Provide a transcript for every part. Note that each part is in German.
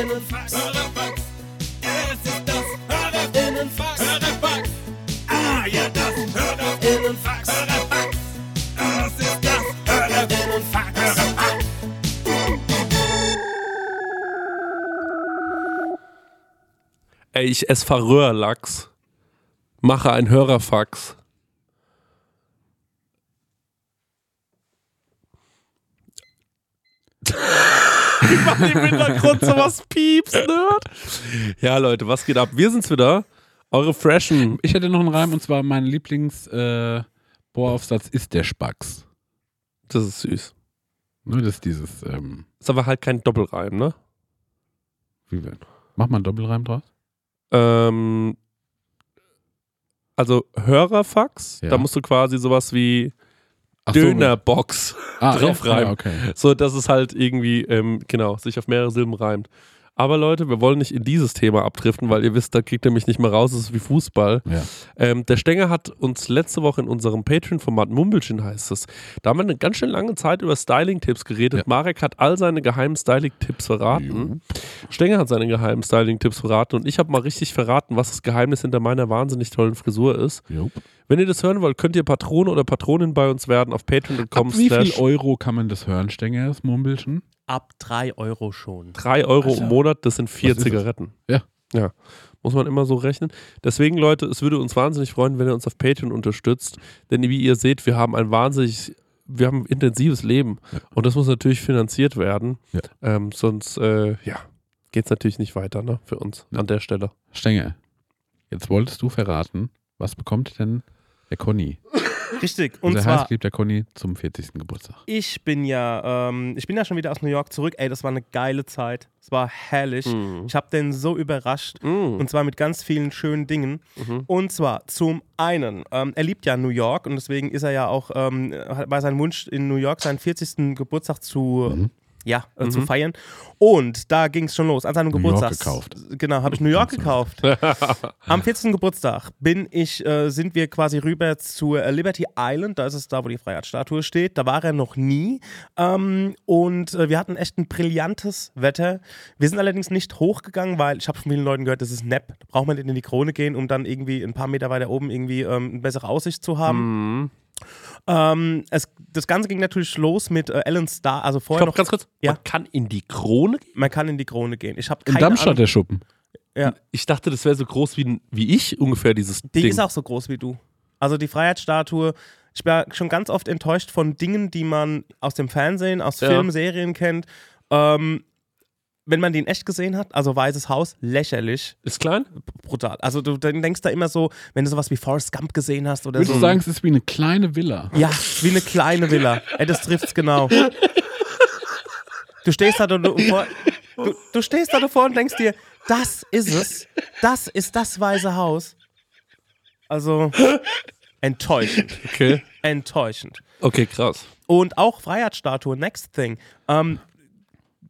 Innenfax. Hörerfax. Es ist das Hörerinnenfax. Hörerfax. Ah, ja, das Hörerinnenfax. Hörerfax. Es ist das Hörerinnenfax. Hörerfax. Ey, ich esse Faröerlachs. Mache ein Hörerfax. Ich mach im Hintergrund sowas pieps, Nerd. Ja, Leute, was geht ab? Wir sind's wieder. Eure freshen. Ich hätte noch einen Reim und zwar mein Lieblings äh, Bohraufsatz ist der Spacks. Das ist süß. Nur das ist dieses, ähm, Ist aber halt kein Doppelreim, ne? wie wir. Mach mal einen Doppelreim draus. Ähm, also Hörerfax, Ja. da musst du quasi sowas wie Ach so, Dönerbox ah, drauf ja? reimen. Ah, okay. So, dass es halt irgendwie, ähm, genau, sich auf mehrere Silben reimt. Aber Leute, wir wollen nicht in dieses Thema abdriften, weil ihr wisst, da kriegt ihr mich nicht mehr raus, das ist wie Fußball. Ja. Ähm, der Stenger hat uns letzte Woche in unserem Patreon-Format Mumbelchen heißt es. Da haben wir eine ganz schön lange Zeit über Styling-Tipps geredet. Ja. Marek hat all seine geheimen Styling-Tipps verraten. Stenger hat seine geheimen Styling-Tipps verraten und ich habe mal richtig verraten, was das Geheimnis hinter meiner wahnsinnig tollen Frisur ist. Jupp. Wenn ihr das hören wollt, könnt ihr Patrone oder Patronin bei uns werden auf patreon.com wie viel Euro kann man das hören, Stenger, das Mumbelchen? Ab 3 Euro schon. 3 Euro im Monat, das sind vier das? Zigaretten. Ja. Ja. Muss man immer so rechnen. Deswegen, Leute, es würde uns wahnsinnig freuen, wenn ihr uns auf Patreon unterstützt. Denn wie ihr seht, wir haben ein wahnsinnig, wir haben ein intensives Leben. Ja. Und das muss natürlich finanziert werden. Ja. Ähm, sonst, äh, ja, geht es natürlich nicht weiter, ne, für uns Ja. an der Stelle. Stenger, jetzt wolltest du verraten, was bekommt denn der Conny? Richtig. Und Unser zwar, heißgeliebter Conny zum 40. Geburtstag. ich bin ja, ähm, ich bin ja schon wieder aus New York zurück. Ey, das war eine geile Zeit. Es war herrlich. Mhm. Ich habe den so überrascht. Mhm. Und zwar mit ganz vielen schönen Dingen. Mhm. Und zwar zum einen, ähm, er liebt ja New York und deswegen ist er ja auch, ähm, war sein Wunsch in New York seinen 40. Geburtstag zu, Mhm. Ja, äh, zu Mhm. feiern. Und da ging es schon los. An seinem New York Geburtstag. gekauft. Genau, habe ich New York gekauft. Am 14. Geburtstag bin ich, äh, sind wir quasi rüber zur äh, Liberty Island. Da ist es da, wo die Freiheitsstatue steht. Da war er noch nie. Ähm, und äh, wir hatten echt ein brillantes Wetter. Wir sind allerdings nicht hochgegangen, weil ich habe von vielen Leuten gehört, das ist Nepp. Da braucht man nicht in die Krone gehen, um dann irgendwie ein paar Meter weiter oben irgendwie ähm, eine bessere Aussicht zu haben. Mhm. Ähm, es, das Ganze ging natürlich los mit äh, Alan Starr. Also vorher Stopp, noch, ganz kurz. Ja. Man kann in die Krone gehen? man kann in die Krone gehen. Ich habe In keine Darmstadt Ahnung. der Schuppen. Ich dachte, das wäre so groß wie, wie ich ungefähr, dieses Die Ding. ist auch so groß wie du. Also die Freiheitsstatue. Ich bin ja schon ganz oft enttäuscht von Dingen, die man aus dem Fernsehen, aus Ja. Filmen, Serien kennt. Ähm, wenn man die in echt gesehen hat, also Weißes Haus, lächerlich, ist klein? brutal. Also du denkst da immer so, wenn du sowas wie Forrest Gump gesehen hast oder Würdest so. du sagen, es ist wie eine kleine Villa? Ja, wie eine kleine Villa. Ey, das trifft's genau. Du stehst da davor, du, du stehst da davor und denkst dir, das ist es. Das ist das Weiße Haus. Also enttäuschend. Okay. Enttäuschend. Okay, krass. Und auch Freiheitsstatue, Next Thing. Ähm,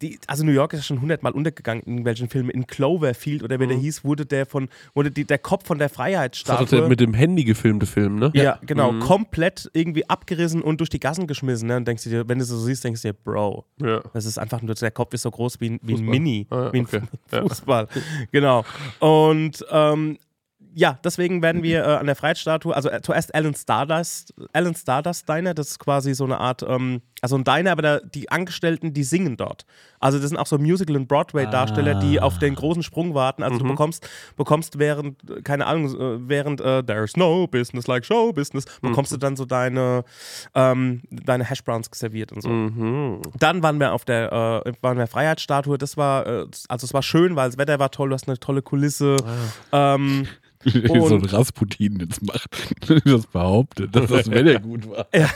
die, also New York ist ja schon hundertmal untergegangen in irgendwelchen Filmen. In Cloverfield oder wie der hieß, wurde der von, wurde die, der Kopf von der Das hat Freiheitsstatue. er mit dem Handy gefilmte Film, ne? Ja, genau. Mhm. Komplett irgendwie abgerissen und durch die Gassen geschmissen. Ne? Und denkst du dir, wenn du so siehst, denkst du dir, Bro, Ja. das ist einfach nur, der Kopf ist so groß wie, ein- wie ein. Mini. Ah, ja, wie ein okay. Ja. Fußball. Genau. Und ähm, ja, deswegen werden wir äh, an der Freiheitsstatue, also äh, zuerst Alan Stardust, Alan Stardust Diner, das ist quasi so eine Art, ähm, also ein Diner, aber da, die Angestellten, die singen dort. Also das sind auch so Musical- und Broadway-Darsteller, die auf den großen Sprung warten. Also du bekommst, bekommst während, äh, keine Ahnung, äh, während äh, There's no business like show business, bekommst du dann so deine, ähm, deine Hashbrowns serviert und so. Mhm. Dann waren wir auf der, äh, waren wir Freiheitsstatue. Das war, äh, also es war schön, weil das Wetter war toll, du hast eine tolle Kulisse. Ähm, Wie so ein Rasputin jetzt macht. Das behauptet, dass das Wetter gut war. ja.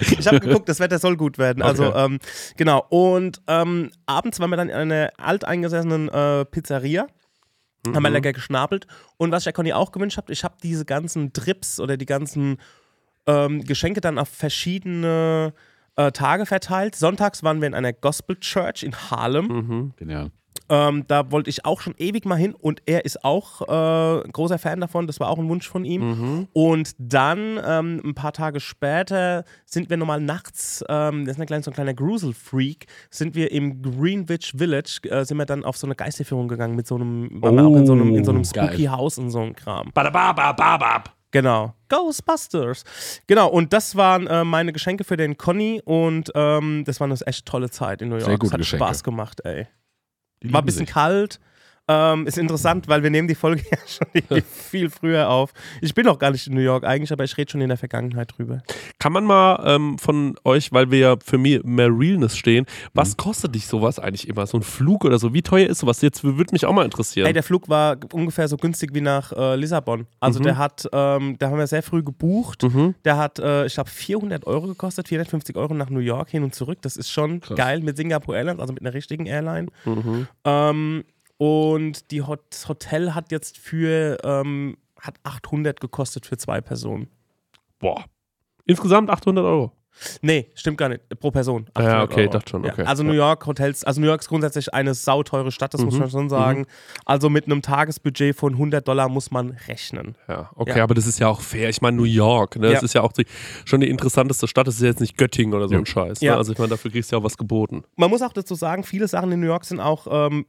Ich habe geguckt, das Wetter soll gut werden. Also, Okay. ähm, genau. Und ähm, abends waren wir dann in einer alteingesessenen äh, Pizzeria. Haben wir lecker geschnabelt. Und was ich der Conny auch gewünscht habe, ich habe diese ganzen Trips oder die ganzen ähm, Geschenke dann auf verschiedene äh, Tage verteilt. Sonntags waren wir in einer Gospel Church in Harlem. Mhm. Genial. Ähm, da wollte ich auch schon ewig mal hin und er ist auch äh, ein großer Fan davon. Das war auch ein Wunsch von ihm. Mhm. Und dann, ähm, ein paar Tage später, sind wir nochmal nachts, ähm, das ist ein kleiner, so ein kleiner Grusel-Freak, sind wir im Greenwich Village, äh, sind wir dann auf so eine Geisterführung gegangen mit so einem, waren wir auch in so einem, in so einem Oh, geil. spooky Haus und so einem Kram. Badababababab. Genau. Ghostbusters. Genau, und das waren äh, meine Geschenke für den Conny und ähm, das war eine echt tolle Zeit in New York. Sehr gute es hat Geschenke. Spaß gemacht, ey. War ein bisschen sich. kalt. Ähm, ist interessant, weil wir nehmen die Folge ja schon viel früher auf. Ich bin noch gar nicht in New York eigentlich, aber ich rede schon in der Vergangenheit drüber. Kann man mal ähm, von euch, weil wir ja für mich mehr Realness stehen, was Mhm. kostet dich sowas eigentlich immer? So ein Flug oder so? Wie teuer ist sowas? Jetzt würde mich auch mal interessieren. Ey, der Flug war ungefähr so günstig wie nach äh, Lissabon. Also Mhm. der hat, ähm, da haben wir sehr früh gebucht. mhm. Der hat, äh, ich glaube, 400 Euro gekostet, 450 Euro nach New York hin und zurück. Das ist schon Krass. geil mit Singapore Airlines, also mit einer richtigen Airline. Mhm. Ähm, und die Hot das Hotel hat jetzt für, ähm, hat 800 gekostet für zwei Personen. Boah. Insgesamt 800 Euro. Nee, stimmt gar nicht. Pro Person. Ah, ja, 800 okay, Euro. dachte schon, okay. Ja, also New York Hotels, also New York ist grundsätzlich eine sauteure Stadt, das muss Mhm, man schon sagen. Also mit einem Tagesbudget von 100 Dollar muss man rechnen. Ja, okay, Ja. aber das ist ja auch fair. Ich meine, New York, ne? Ja. das ist ja auch die, schon die interessanteste Stadt. Das ist jetzt nicht Göttingen oder so Ja. ein Scheiß. Ne? Ja. Also ich meine, dafür kriegst du ja auch was geboten. Man muss auch dazu sagen, viele Sachen in New York sind auch ähm,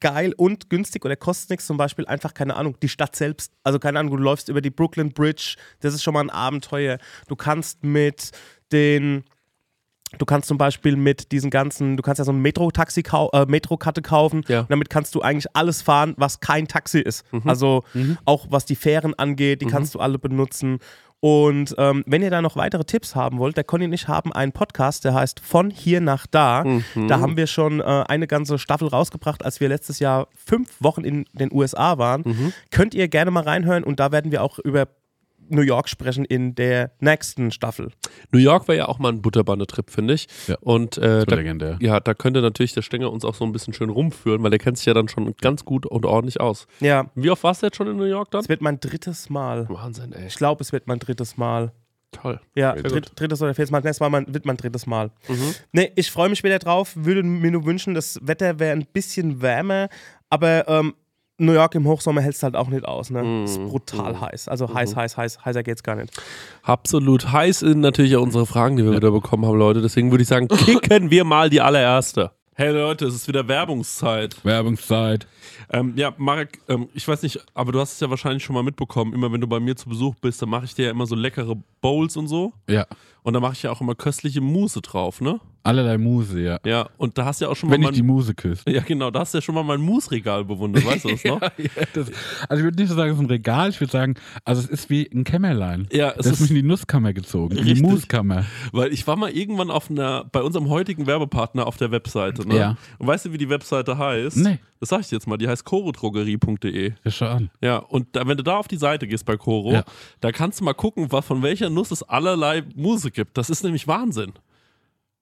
geil und günstig oder kosten nichts. Zum Beispiel einfach, keine Ahnung, die Stadt selbst. Also keine Ahnung, du läufst über die Brooklyn Bridge, das ist schon mal ein Abenteuer. Du kannst mit den Du kannst zum Beispiel mit diesen ganzen, du kannst ja so ein Metro-Taxi, kau äh, Metro-Karte kaufen. Ja. Und damit kannst du eigentlich alles fahren, was kein Taxi ist. Mhm. Also auch was die Fähren angeht, die kannst du alle benutzen. Und ähm, wenn ihr da noch weitere Tipps haben wollt, der Conny und ich haben einen Podcast, der heißt Von hier nach da. Mhm. Da haben wir schon äh, eine ganze Staffel rausgebracht, als wir letztes Jahr fünf Wochen in den USA waren. Mhm. Könnt ihr gerne mal reinhören und da werden wir auch über New York sprechen in der nächsten Staffel. New York war ja auch mal ein Butterbande-Trip, finde ich. Ja. Und äh, da, legendär. ja, da könnte natürlich der Stenger uns auch so ein bisschen schön rumführen, weil der kennt sich ja dann schon ganz gut und ordentlich aus. Ja, Wie oft warst du jetzt schon in New York dann? es wird mein drittes Mal. Wahnsinn, ey. Ich glaube, es wird mein drittes Mal. Toll. Ja, dritt, drittes oder viertes Mal. Nee, es war mein, wird mein drittes Mal. Mhm. Nee, ich freue mich wieder drauf. Würde mir nur wünschen, das Wetter wäre ein bisschen wärmer. Aber ähm, New York im Hochsommer hält es halt auch nicht aus. Ne? Mhm. Ist brutal heiß. Also heiß, heiß, heiß. Heißer geht's gar nicht. Absolut heiß sind natürlich auch unsere Fragen, die wir wieder bekommen haben, Leute. Deswegen würde ich sagen, kicken wir mal die allererste. Hey Leute, es ist wieder Werbungszeit. Werbungszeit. Ähm, ja, Marek, ähm, ich weiß nicht, aber du hast es ja wahrscheinlich schon mal mitbekommen. Immer wenn du bei mir zu Besuch bist, dann mache ich dir ja immer so leckere Bowls und so. Ja. Und da mache ich ja auch immer köstliche Mousse drauf, ne? Allerlei Muse, ja. Ja, und da hast du ja auch schon mal Wenn ich die Muse küsse. Ja, genau, da hast du ja schon mal mein Mousse-Regal bewundert, weißt du das noch? Ja, das, also ich würde nicht so sagen, es ist ein Regal, ich würde sagen, also es ist wie ein Kämmerlein. Ja, es Das ist mich in die Nusskammer gezogen, in die Richtig. Muskammer. Weil ich war mal irgendwann auf einer, bei unserem heutigen Werbepartner auf der Webseite, ne? Ja. Und weißt du, wie die Webseite heißt? Nee. Das sag ich dir jetzt mal, die heißt chorodrogerie.de. Ja, schau an. Ja, und da, wenn du da auf die Seite gehst bei Coro, Ja. da kannst du mal gucken, was, von welcher Nuss es allerlei Muse gibt. Das ist nämlich Wahnsinn.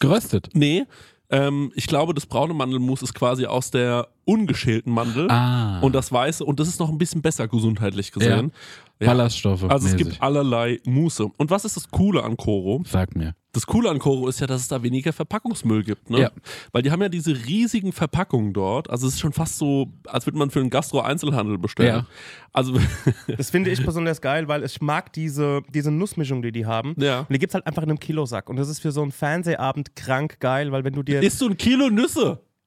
Geröstet. Nee, ähm, ich glaube, das braune Mandelmus ist quasi aus der ungeschälten Mandel. Ah. Und das Weiße, und das ist noch ein bisschen besser gesundheitlich gesehen. Ja. Ballaststoffe. Also es mäßig. gibt allerlei Muße. Und was ist das Coole an Koro? Sag mir. Das Coole an Koro ist ja, dass es da weniger Verpackungsmüll gibt. Ne? Ja. Weil die haben ja diese riesigen Verpackungen dort. Also es ist schon fast so, als würde man für einen Gastro-Einzelhandel bestellen. Ja. Also, Das finde ich besonders geil, weil ich mag diese, diese Nussmischung, die die haben. ja. Und die gibt es halt einfach in einem Kilosack. Und das ist für so einen Fernsehabend krank geil, weil wenn du dir. Isst du ein Kilo Nüsse?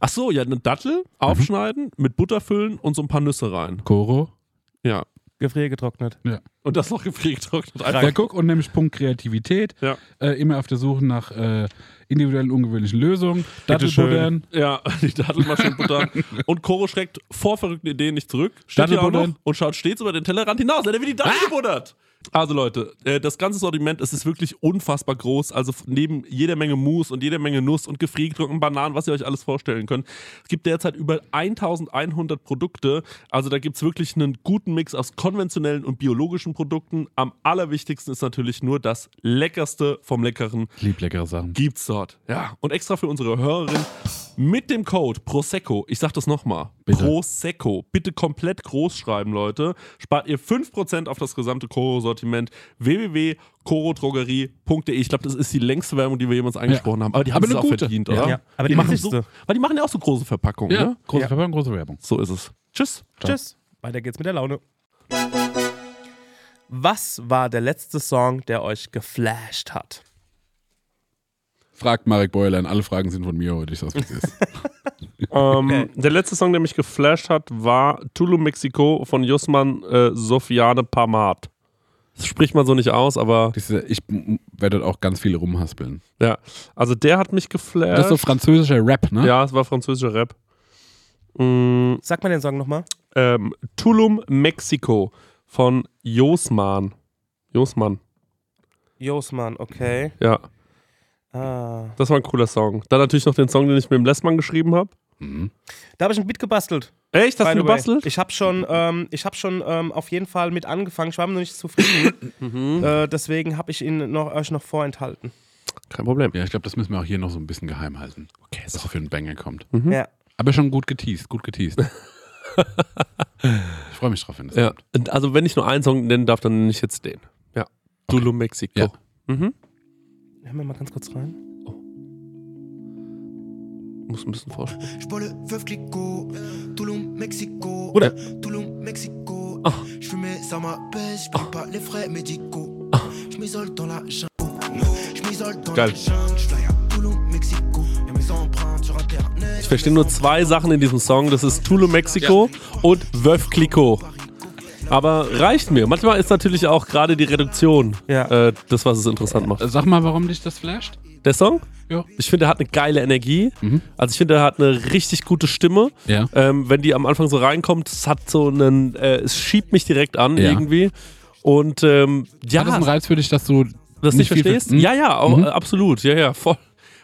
Ach so, ja, eine Dattel aufschneiden, mit Butter füllen und so ein paar Nüsse rein. Koro. Ja. Gefriergetrocknet. Und das noch gefriergetrocknet. Ja, guck, und nämlich Punkt Kreativität. Ja. Äh, immer auf der Suche nach äh, individuellen, ungewöhnlichen Lösungen. Dattelbuddern. Ja, die Dattelmaschinenbutter. und Koro schreckt vor verrückten Ideen nicht zurück. Steht hier auch noch und schaut stets über den Tellerrand hinaus. Er wird die Dattel gebuddert. Also Leute, äh, das ganze Sortiment, es ist wirklich unfassbar groß. Also neben jeder Menge Mousse und jeder Menge Nuss und gefriergetrockneten Bananen, was ihr euch alles vorstellen könnt. Es gibt derzeit über 1100 Produkte. Also da gibt es wirklich einen guten Mix aus konventionellen und biologischen Produkten. Am allerwichtigsten ist natürlich nur das Leckerste vom Leckeren lieb leckere Sachen. gibt's dort. Ja, und extra für unsere Hörerin mit dem Code Prosecco, ich sag das nochmal. Prosecco, bitte komplett groß schreiben, Leute, spart ihr 5% auf das gesamte Koro-Sortiment www.korodrogerie.de. Ich glaube, das ist die längste Werbung, die wir jemals angesprochen haben, aber die haben es auch gute. verdient, Ja. oder? Ja, aber die machen wichtigste. so, weil die machen ja auch so große Verpackungen, Ja, ne? große Ja. Verpackung, große Werbung. So ist es. Tschüss. Tschüss. Weiter geht's mit der Laune. Was war der letzte Song, der euch geflasht hat? Fragt Marek Beuerlein. Alle Fragen sind von mir heute. Ich sag's, wie es ist. Ähm, Der letzte Song, der mich geflasht hat, war Tulum Mexico von Jusman äh, Sofiane Parmat. Das spricht man so nicht aus, aber ich werde dort auch ganz viele rumhaspeln. ja. Also der hat mich geflasht. Das ist so französischer Rap, ne? ja, es war französischer Rap. Mm, Sag mal den Song nochmal. ähm, Tulum Mexico von Josman. Josman, Josman, okay. ja. Ah. Das war ein cooler Song. Dann natürlich noch den Song, den ich mit dem Lessmann geschrieben habe. Mhm. Da habe ich ein Beat gebastelt. Echt? Hast du gebastelt? Ich habe schon, ähm, ich hab schon ähm, auf jeden Fall mit angefangen. Ich war noch nicht zufrieden. Mhm. äh, deswegen habe ich ihn noch, euch noch vorenthalten. Kein Problem. Ja, ich glaube, das müssen wir auch hier noch so ein bisschen geheim halten. Okay, Was da für ein Banger kommt. Mhm. Ja. Aber schon gut geteased, gut geteased. ich freue mich drauf, wenn das Ja. kommt. Also wenn ich nur einen Song nennen darf, dann nenne ich jetzt den. Ja. Tulum Mexico. Ja. Mhm. Hören wir mal ganz kurz rein. Muss ein bisschen vorstellen. Tulum. Tulum, Mexico. Ah. Je fumais, ça m'apaise, je paye pas les frais médicaux. Je m'isole dans la jungle. Je m'isole dans Geil. la jungle. Je fly à Tulum. Ich verstehe nur zwei Sachen in diesem Song. Das ist Tulum Mexico und Veuve Clicquot. Aber reicht mir. Manchmal ist natürlich auch gerade die Reduktion Ja. äh, das, was es interessant macht. Äh, Sag mal, warum dich das flasht? Der Song? Ja. Ich finde, er hat eine geile Energie. Mhm. Also ich finde, er hat eine richtig gute Stimme. Ja. Ähm, wenn die am Anfang so reinkommt, es hat so einen, äh, es schiebt mich direkt an Ja. irgendwie. Und ähm, ja, Hat das einen Reiz für dich, dass du das nicht nicht viel verstehst? ver- Hm? Ja, ja, auch, Mhm. absolut. Ja, ja, voll.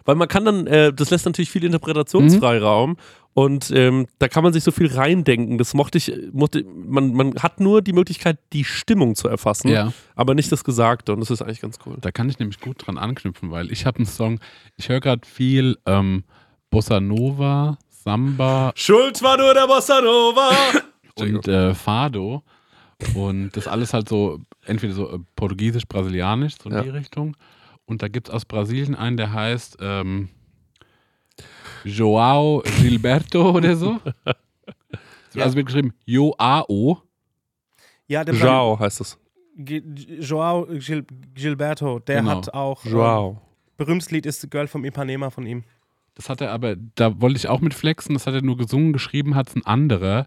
Weil man kann dann, äh, das lässt natürlich viel Interpretationsfreiraum und ähm, da kann man sich so viel reindenken. Das mochte ich, mochte, man, man hat nur die Möglichkeit, die Stimmung zu erfassen, Ja. aber nicht das Gesagte und das ist eigentlich ganz cool. Da kann ich nämlich gut dran anknüpfen, weil ich habe einen Song, ich höre gerade viel ähm, Bossa Nova, Samba Schuld war nur der Bossa Nova. und äh, Fado. Und das alles halt so, entweder so äh, portugiesisch, brasilianisch, so in Ja. die Richtung. Und da gibt es aus Brasilien einen, der heißt ähm, Joao Gilberto oder so. Ja. Also wird geschrieben Joao. Ja, der Joao heißt es. Joao Gil Gilberto, der Genau. hat auch. Ähm, Joao. berühmtes Lied ist The Girl from Ipanema von ihm. Das hat er aber, da wollte ich auch mit flexen, das hat er nur gesungen, geschrieben hat es ein anderer.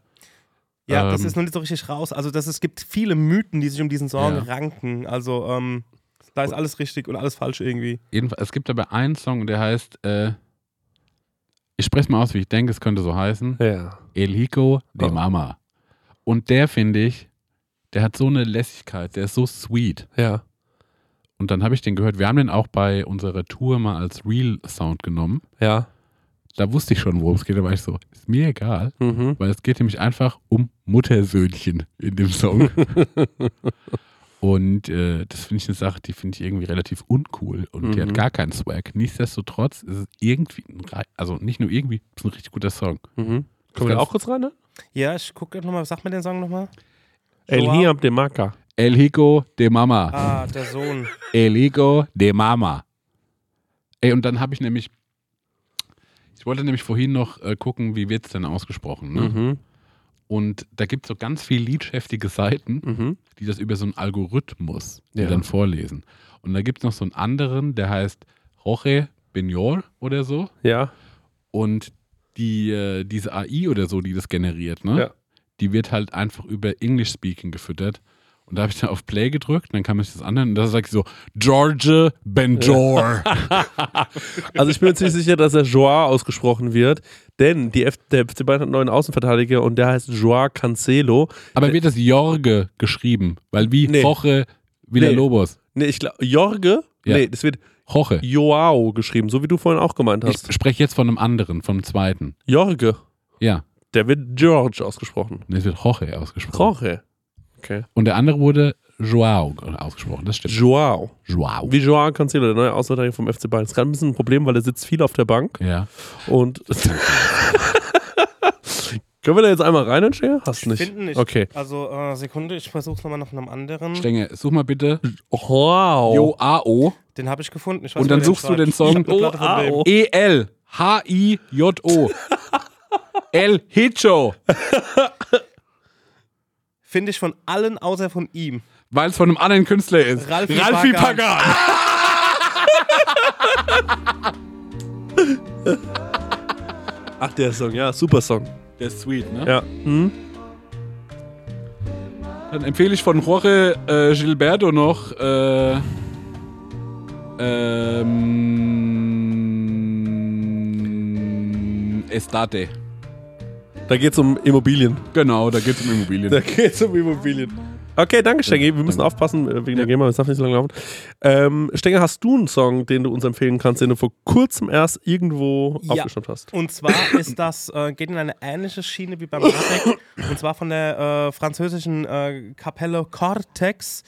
Ja, das Ähm. ist noch nicht so richtig raus. Also das, es gibt viele Mythen, die sich um diesen Song Ja. ranken. Also ähm, da ist alles richtig und alles falsch irgendwie. Jedenfalls, es gibt aber einen Song, der heißt, äh, ich spreche mal aus, wie ich denke, es könnte so heißen. Ja. El Hico de Oh. Mama. Und der, finde ich, der hat so eine Lässigkeit, der ist so sweet. Ja. Und dann habe ich den gehört, wir haben den auch bei unserer Tour mal als Real-Sound genommen. Ja. Da wusste ich schon, worum es geht, da war ich so, ist mir egal, Mhm. weil es geht nämlich einfach um Muttersöhnchen in dem Song. Und äh, das finde ich eine Sache, die finde ich irgendwie relativ uncool und die Mhm. hat gar keinen Swag. Nichtsdestotrotz ist es irgendwie, ein, also nicht nur irgendwie, es ist ein richtig guter Song. Mhm. Können wir da auch kurz rein? Ne? Ja, ich gucke nochmal, sag mir den Song nochmal. El. Hiab de Maca. El Higo de Mama. Ah, der Sohn. El Higo de Mama. Ey, und dann habe ich nämlich, ich wollte nämlich vorhin noch äh, gucken, wie wird es denn ausgesprochen. Ne? Mhm. Und da gibt es so ganz viel liedschäftige Seiten, Mhm. die das über so einen Algorithmus Ja. dann vorlesen. Und da gibt es noch so einen anderen, der heißt Jorge Benyor oder so. Ja. Und die, äh, diese AI oder so, die das generiert, ne? Ja. die wird halt einfach über English Speaking gefüttert. Und da habe ich dann auf Play gedrückt, und dann kann man sich das anhören und da sagt so, George Benjor. Also ich bin mir ziemlich sicher, dass er Joao ausgesprochen wird, denn die F der FC Bayern hat einen neuen Außenverteidiger und der heißt Joao Cancelo. Aber wird das Jorge geschrieben? Weil wie Nee. Jorge Villalobos. Nee, ich glaube, Jorge? Ja. Nee, das wird Jorge. Joao geschrieben, so wie du vorhin auch gemeint Ich hast. spreche jetzt von einem anderen, vom zweiten. Jorge. Ja, Der wird George ausgesprochen. und es wird Jorge ausgesprochen. Jorge. Okay. Und der andere wurde Joao ausgesprochen. Das stimmt. Joao. Joao. Wie Joao Cancelo, der neue Außenverteidiger vom FC Bayern. Das ist gerade ein bisschen ein Problem, weil er sitzt viel auf der Bank Ja. und Können wir da jetzt einmal rein, Entscheider? Hast du nicht? Finden nicht. Okay. Also, äh, Sekunde, ich versuche es nochmal nach einem anderen. Stenge, such mal bitte Wow. Joao Den habe ich gefunden. Ich weiß, und dann suchst du den. Song dem. oh. E-L-H-I-J-O. El Hicho. Finde ich von allen außer von ihm. Weil es von einem anderen Künstler ist. Ralfi Ralfi Pagan. Ach, der Song, ja, super Song. Der ist sweet, ne? Ja. Hm? Dann empfehle ich von Jorge äh, Gilberto noch äh, ähm, Estate. Da geht's um Immobilien. Genau, da geht es um Immobilien. Da geht's um Immobilien. Okay, danke, Stenge. Wir müssen aufpassen äh, wegen der GEMA, es darf nicht so lange laufen. Ähm, Stenge, hast du einen Song, den du uns empfehlen kannst, den du vor kurzem erst irgendwo Ja. aufgeschnappt hast? Und zwar ist das, äh, geht in eine ähnliche Schiene wie beim Radek. und zwar von der äh, französischen äh, Kapelle Cortex.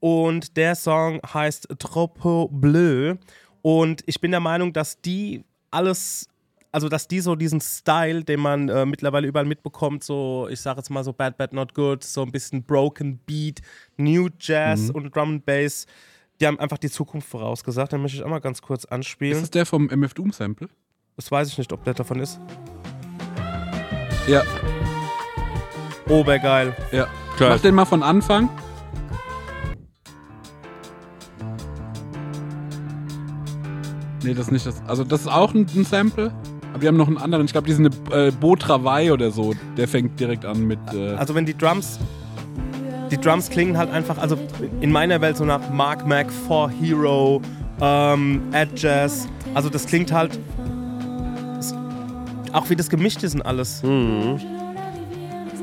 Und der Song heißt Tropo Bleu. Und ich bin der Meinung, dass die alles, also dass die so diesen Style, den man äh, mittlerweile überall mitbekommt, so, ich sage jetzt mal so Bad Bad Not Good, so ein bisschen Broken Beat, New Jazz und Drum and Bass, die haben einfach die Zukunft vorausgesagt. Den möchte ich auch mal ganz kurz Ist anspielen. das der vom MF Doom Sample? Das weiß ich nicht, ob der davon ist. Ja. Obergeil. ja. Geil. Mach den mal von Anfang. Nee, das ist nicht das. Also, das ist auch ein, ein Sample. Aber die haben noch einen anderen. Ich glaube, die sind eine äh, Travail oder so. Der fängt direkt an mit. Äh, Also wenn die Drums, die Drums klingen halt einfach, also in meiner Welt so nach Mark Mac, For Hero, ähm, Ed Jazz. Also das klingt halt, auch wie das gemischt ist und alles. Mhm.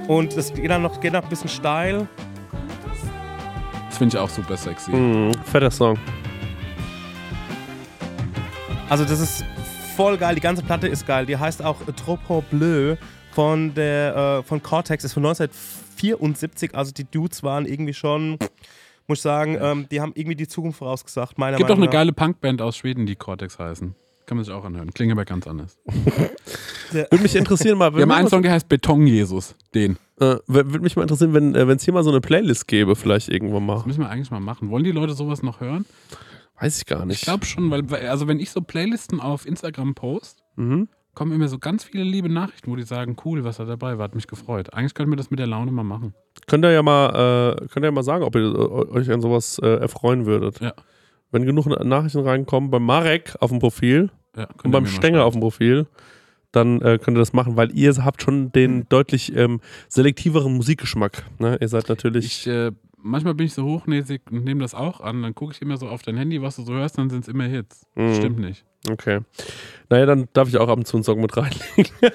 Und das geht dann noch, geht noch ein bisschen steil. das finde ich auch super sexy. Mhm. Fetter Song. Also das ist voll geil. Die ganze Platte ist geil. Die heißt auch Tropo Bleu von der äh, von Cortex. Ist von 1974. Also die Dudes waren irgendwie schon, muss ich sagen, ähm, die haben irgendwie die Zukunft vorausgesagt. Meiner Gibt auch Meinung eine geile Punkband aus Schweden, die Cortex heißen. Kann man sich auch anhören. Klingt aber ganz anders. Würde mich interessieren, mal, Wir haben wenn einen Song, der heißt Beton Jesus. Den. äh, würde mich mal interessieren, wenn es hier mal so eine Playlist gäbe, vielleicht irgendwann mal. Das müssen wir eigentlich mal machen. Wollen die Leute sowas noch hören? Weiß ich gar nicht. Ich glaube schon, weil, also wenn ich so Playlisten auf Instagram post, Mhm. kommen immer so ganz viele liebe Nachrichten, wo die sagen, cool, was da dabei war, hat mich gefreut. Eigentlich könnten wir das mit der Laune mal machen. Könnt ihr ja mal, äh, könnt ihr ja mal sagen, ob ihr äh, euch an sowas äh, erfreuen würdet. Ja. Wenn genug Nachrichten reinkommen, bei Marek auf dem Profil Ja, und beim Stenger auf dem Profil, dann äh, könnt ihr das machen, weil ihr habt schon den deutlich ähm, selektiveren Musikgeschmack. Ne? Ihr seid natürlich. Ich, äh, manchmal bin ich so hochnäsig und nehme das auch an. Dann gucke ich immer so auf dein Handy, was du so hörst, dann sind es immer Hits. Mhm. Stimmt nicht. Okay. Naja, dann darf ich auch ab und zu einen Song mit reinlegen.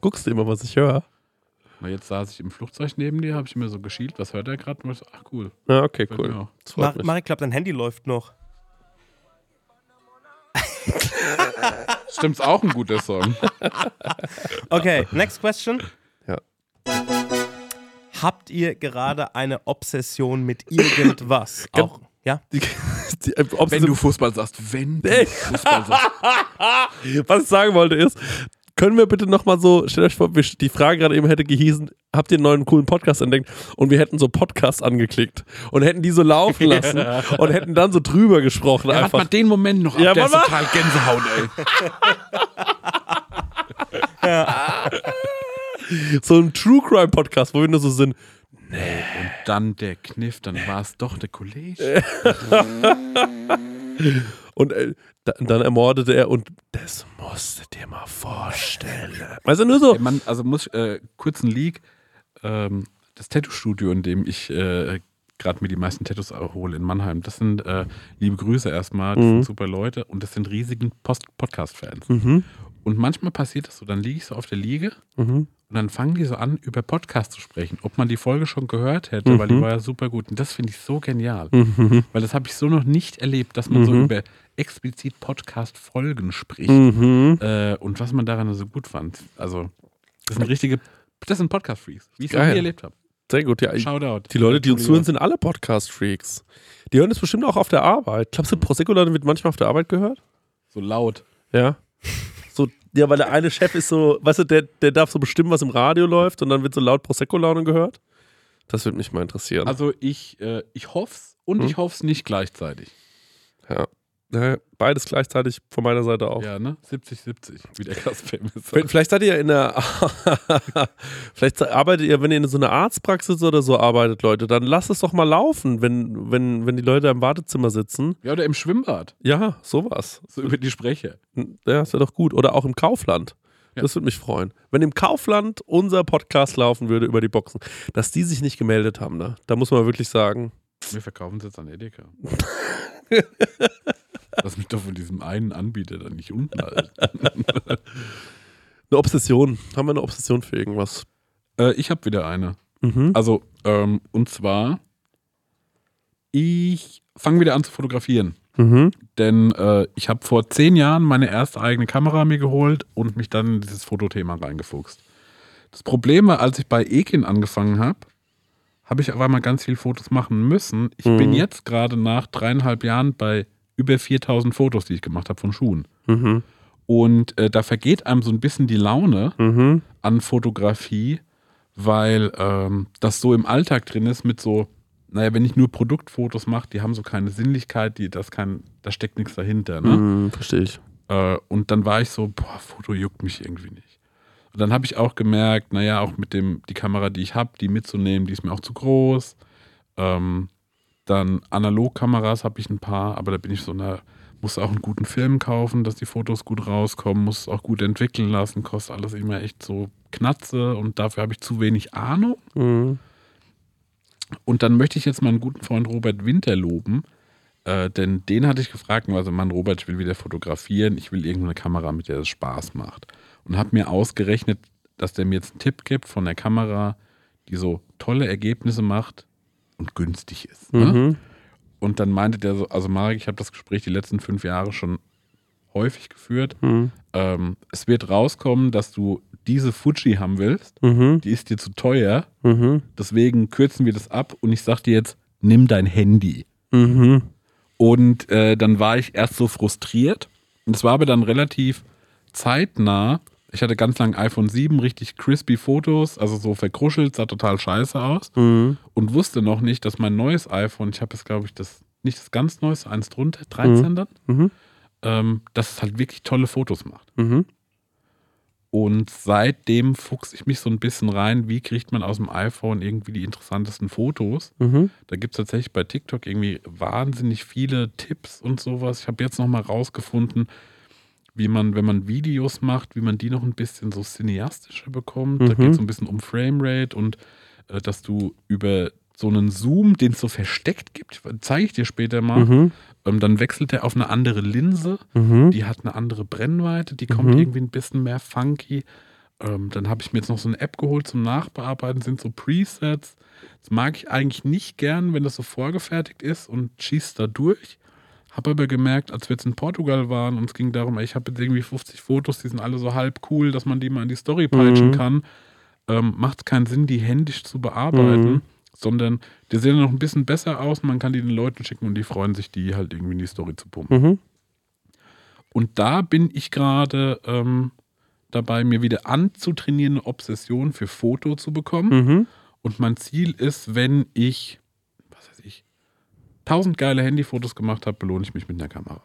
Guckst du immer, was ich höre? Jetzt saß ich im Flugzeug neben dir, habe ich immer so geschielt, was hört er gerade? Ich ach cool. Ja, okay, Hört mir cool. auch. Das freut Mar mich. Marek, glaub, dein Handy läuft noch. Stimmt's auch ein guter Song. Okay, next question. Ja. Habt ihr gerade eine Obsession mit irgendwas? Auch, ja? Die, die, äh, wenn du Fußball sagst, wenn du. Fußball sagst. Was ich sagen wollte ist, Können wir bitte nochmal so, stellt euch vor, die Frage gerade eben hätte gehießen, habt ihr einen neuen coolen Podcast entdeckt? Und wir hätten so Podcasts angeklickt und hätten die so laufen lassen und hätten dann so drüber gesprochen Ja, einfach. mal den Moment noch ab, Ja, der ist total Gänsehaut, ey. So ein True Crime Podcast, wo wir nur so sind. Und dann der Kniff, dann war es doch der Kollege. Und äh, da, dann ermordete er und das musst du dir mal vorstellen. Weißt du, nur so. Man, also muss äh, kurzen Leak, ähm, das Tattoo-Studio, in dem ich äh, gerade mir die meisten Tattoos hole in Mannheim, das sind äh, liebe Grüße erstmal, das Mhm. sind super Leute und das sind riesigen Post Podcast-Fans. Mhm. Und manchmal passiert das so, dann liege ich so auf der Liege Mhm. und dann fangen die so an, über Podcast zu sprechen, ob man die Folge schon gehört hätte, weil die war ja super gut. Und das finde ich so genial, Mhm. weil das habe ich so noch nicht erlebt, dass man so Mhm. über explizit Podcast-Folgen spricht Mhm. äh, und was man daran so gut fand. Also, das sind richtige, das sind Podcast-Freaks, wie ich es noch nie erlebt habe. Sehr gut, ja. Shoutout. Die Leute, die uns zuhören, sind alle Podcast-Freaks. Die hören das bestimmt auch auf der Arbeit. Glaubst du, Prosecco-Laden wird manchmal auf der Arbeit gehört? So laut. Ja. So, ja, weil der eine Chef ist so, weißt du, der, der darf so bestimmen, was im Radio läuft und dann wird so laut Prosecco-Laune gehört. Das würde mich mal interessieren. Also, ich, äh, ich hoff's und Hm? ich hoff's nicht gleichzeitig. ja. Ja, Beides gleichzeitig von meiner Seite auch. Ja, ne? 70-70, wie der ist. Wenn- Vielleicht seid ihr in der. Vielleicht arbeitet ihr, wenn ihr in so einer Arztpraxis oder so arbeitet, Leute, dann lasst es doch mal laufen, wenn, wenn, wenn die Leute im Wartezimmer sitzen. Ja, oder im Schwimmbad. Ja, sowas. So über die Sprecher. Ja, ist ja doch gut. Oder auch im Kaufland. Ja. Das würde mich freuen. Wenn im Kaufland unser Podcast laufen würde über die Boxen, dass die sich nicht gemeldet haben, ne? da muss man wirklich sagen. Wir verkaufen es jetzt an Edeka. Lass mich doch von diesem einen Anbieter dann nicht unten. Eine Obsession. Haben wir eine Obsession für irgendwas? äh, ich habe wieder eine. Mhm. Also, ähm, und zwar, ich fange wieder an zu fotografieren. Mhm. Denn äh, ich habe vor zehn Jahren meine erste eigene Kamera mir geholt und mich dann in dieses Fotothema reingefuchst. Das Problem war, als ich bei Ekin angefangen habe, habe ich auf einmal ganz viel Fotos machen müssen. Ich Mhm. bin jetzt gerade nach dreieinhalb Jahren bei über 4000 Fotos, die ich gemacht habe von Schuhen. Mhm. Und äh, da vergeht einem so ein bisschen die Laune Mhm. an Fotografie, weil ähm, das so im Alltag drin ist mit so, naja, wenn ich nur Produktfotos mache, die haben so keine Sinnlichkeit, die, das kein, da steckt nichts dahinter. Ne? Mhm. Verstehe ich. Äh, und dann war ich so, boah, Foto juckt mich irgendwie nicht. Und dann habe ich auch gemerkt, naja, auch mit dem, die Kamera, die ich habe, die mitzunehmen, die ist mir auch zu groß. Ähm, dann Analogkameras habe ich ein paar, aber da bin ich so, na, muss auch einen guten Film kaufen, dass die Fotos gut rauskommen, muss es auch gut entwickeln lassen, kostet alles immer echt so Knatze und dafür habe ich zu wenig Ahnung. Mhm. Und dann möchte ich jetzt meinen guten Freund Robert Winter loben, äh, denn den hatte ich gefragt, also Mann, Robert, ich will wieder fotografieren, ich will irgendeine Kamera, mit der es Spaß macht. Und habe mir ausgerechnet, dass der mir jetzt einen Tipp gibt von der Kamera, die so tolle Ergebnisse macht und günstig ist. Ne? Mhm. Und dann meinte der so, also Marek, ich habe das Gespräch die letzten fünf Jahre schon häufig geführt. Mhm. Ähm, es wird rauskommen, dass du diese Fuji haben willst, Mhm. die ist dir zu teuer, Mhm. deswegen kürzen wir das ab und ich sag dir jetzt, nimm dein Handy. Mhm. Und äh, dann war ich erst so frustriert. Und es war aber dann relativ zeitnah. Ich hatte ganz lang iPhone 7, richtig crispy Fotos, also so verkruschelt, sah total scheiße aus. Mhm. Und wusste noch nicht, dass mein neues iPhone, ich habe jetzt glaube ich das, nicht das ganz neueste, eins drunter, 13 dann, Mhm. ähm, dass es halt wirklich tolle Fotos macht. Mhm. Und seitdem fuchse ich mich so ein bisschen rein, wie kriegt man aus dem iPhone irgendwie die interessantesten Fotos. Mhm. Da gibt es tatsächlich bei TikTok irgendwie wahnsinnig viele Tipps und sowas. Ich habe jetzt nochmal rausgefunden, wie man, wenn man Videos macht, wie man die noch ein bisschen so cineastischer bekommt. Da Mhm. geht es so ein bisschen um Framerate und äh, dass du über so einen Zoom, den es so versteckt gibt, zeige ich dir später mal, Mhm. ähm, dann wechselt er auf eine andere Linse. Mhm. Die hat eine andere Brennweite, die kommt Mhm. irgendwie ein bisschen mehr funky. Ähm, dann habe ich mir jetzt noch so eine App geholt zum Nachbearbeiten, sind so Presets. Das mag ich eigentlich nicht gern, wenn das so vorgefertigt ist und schießt da durch. Habe aber gemerkt, als wir jetzt in Portugal waren und es ging darum, ich habe jetzt irgendwie 50 Fotos, die sind alle so halb cool, dass man die mal in die Story peitschen Mhm. kann, ähm, macht es keinen Sinn, die händisch zu bearbeiten, Mhm. sondern die sehen noch ein bisschen besser aus, man kann die den Leuten schicken und die freuen sich, die halt irgendwie in die Story zu pumpen. Mhm. Und da bin ich gerade, ähm, dabei, mir wieder anzutrainieren, eine Obsession für Foto zu bekommen. Mhm. Und mein Ziel ist, wenn ich, tausend geile Handyfotos gemacht habe, belohne ich mich mit einer Kamera.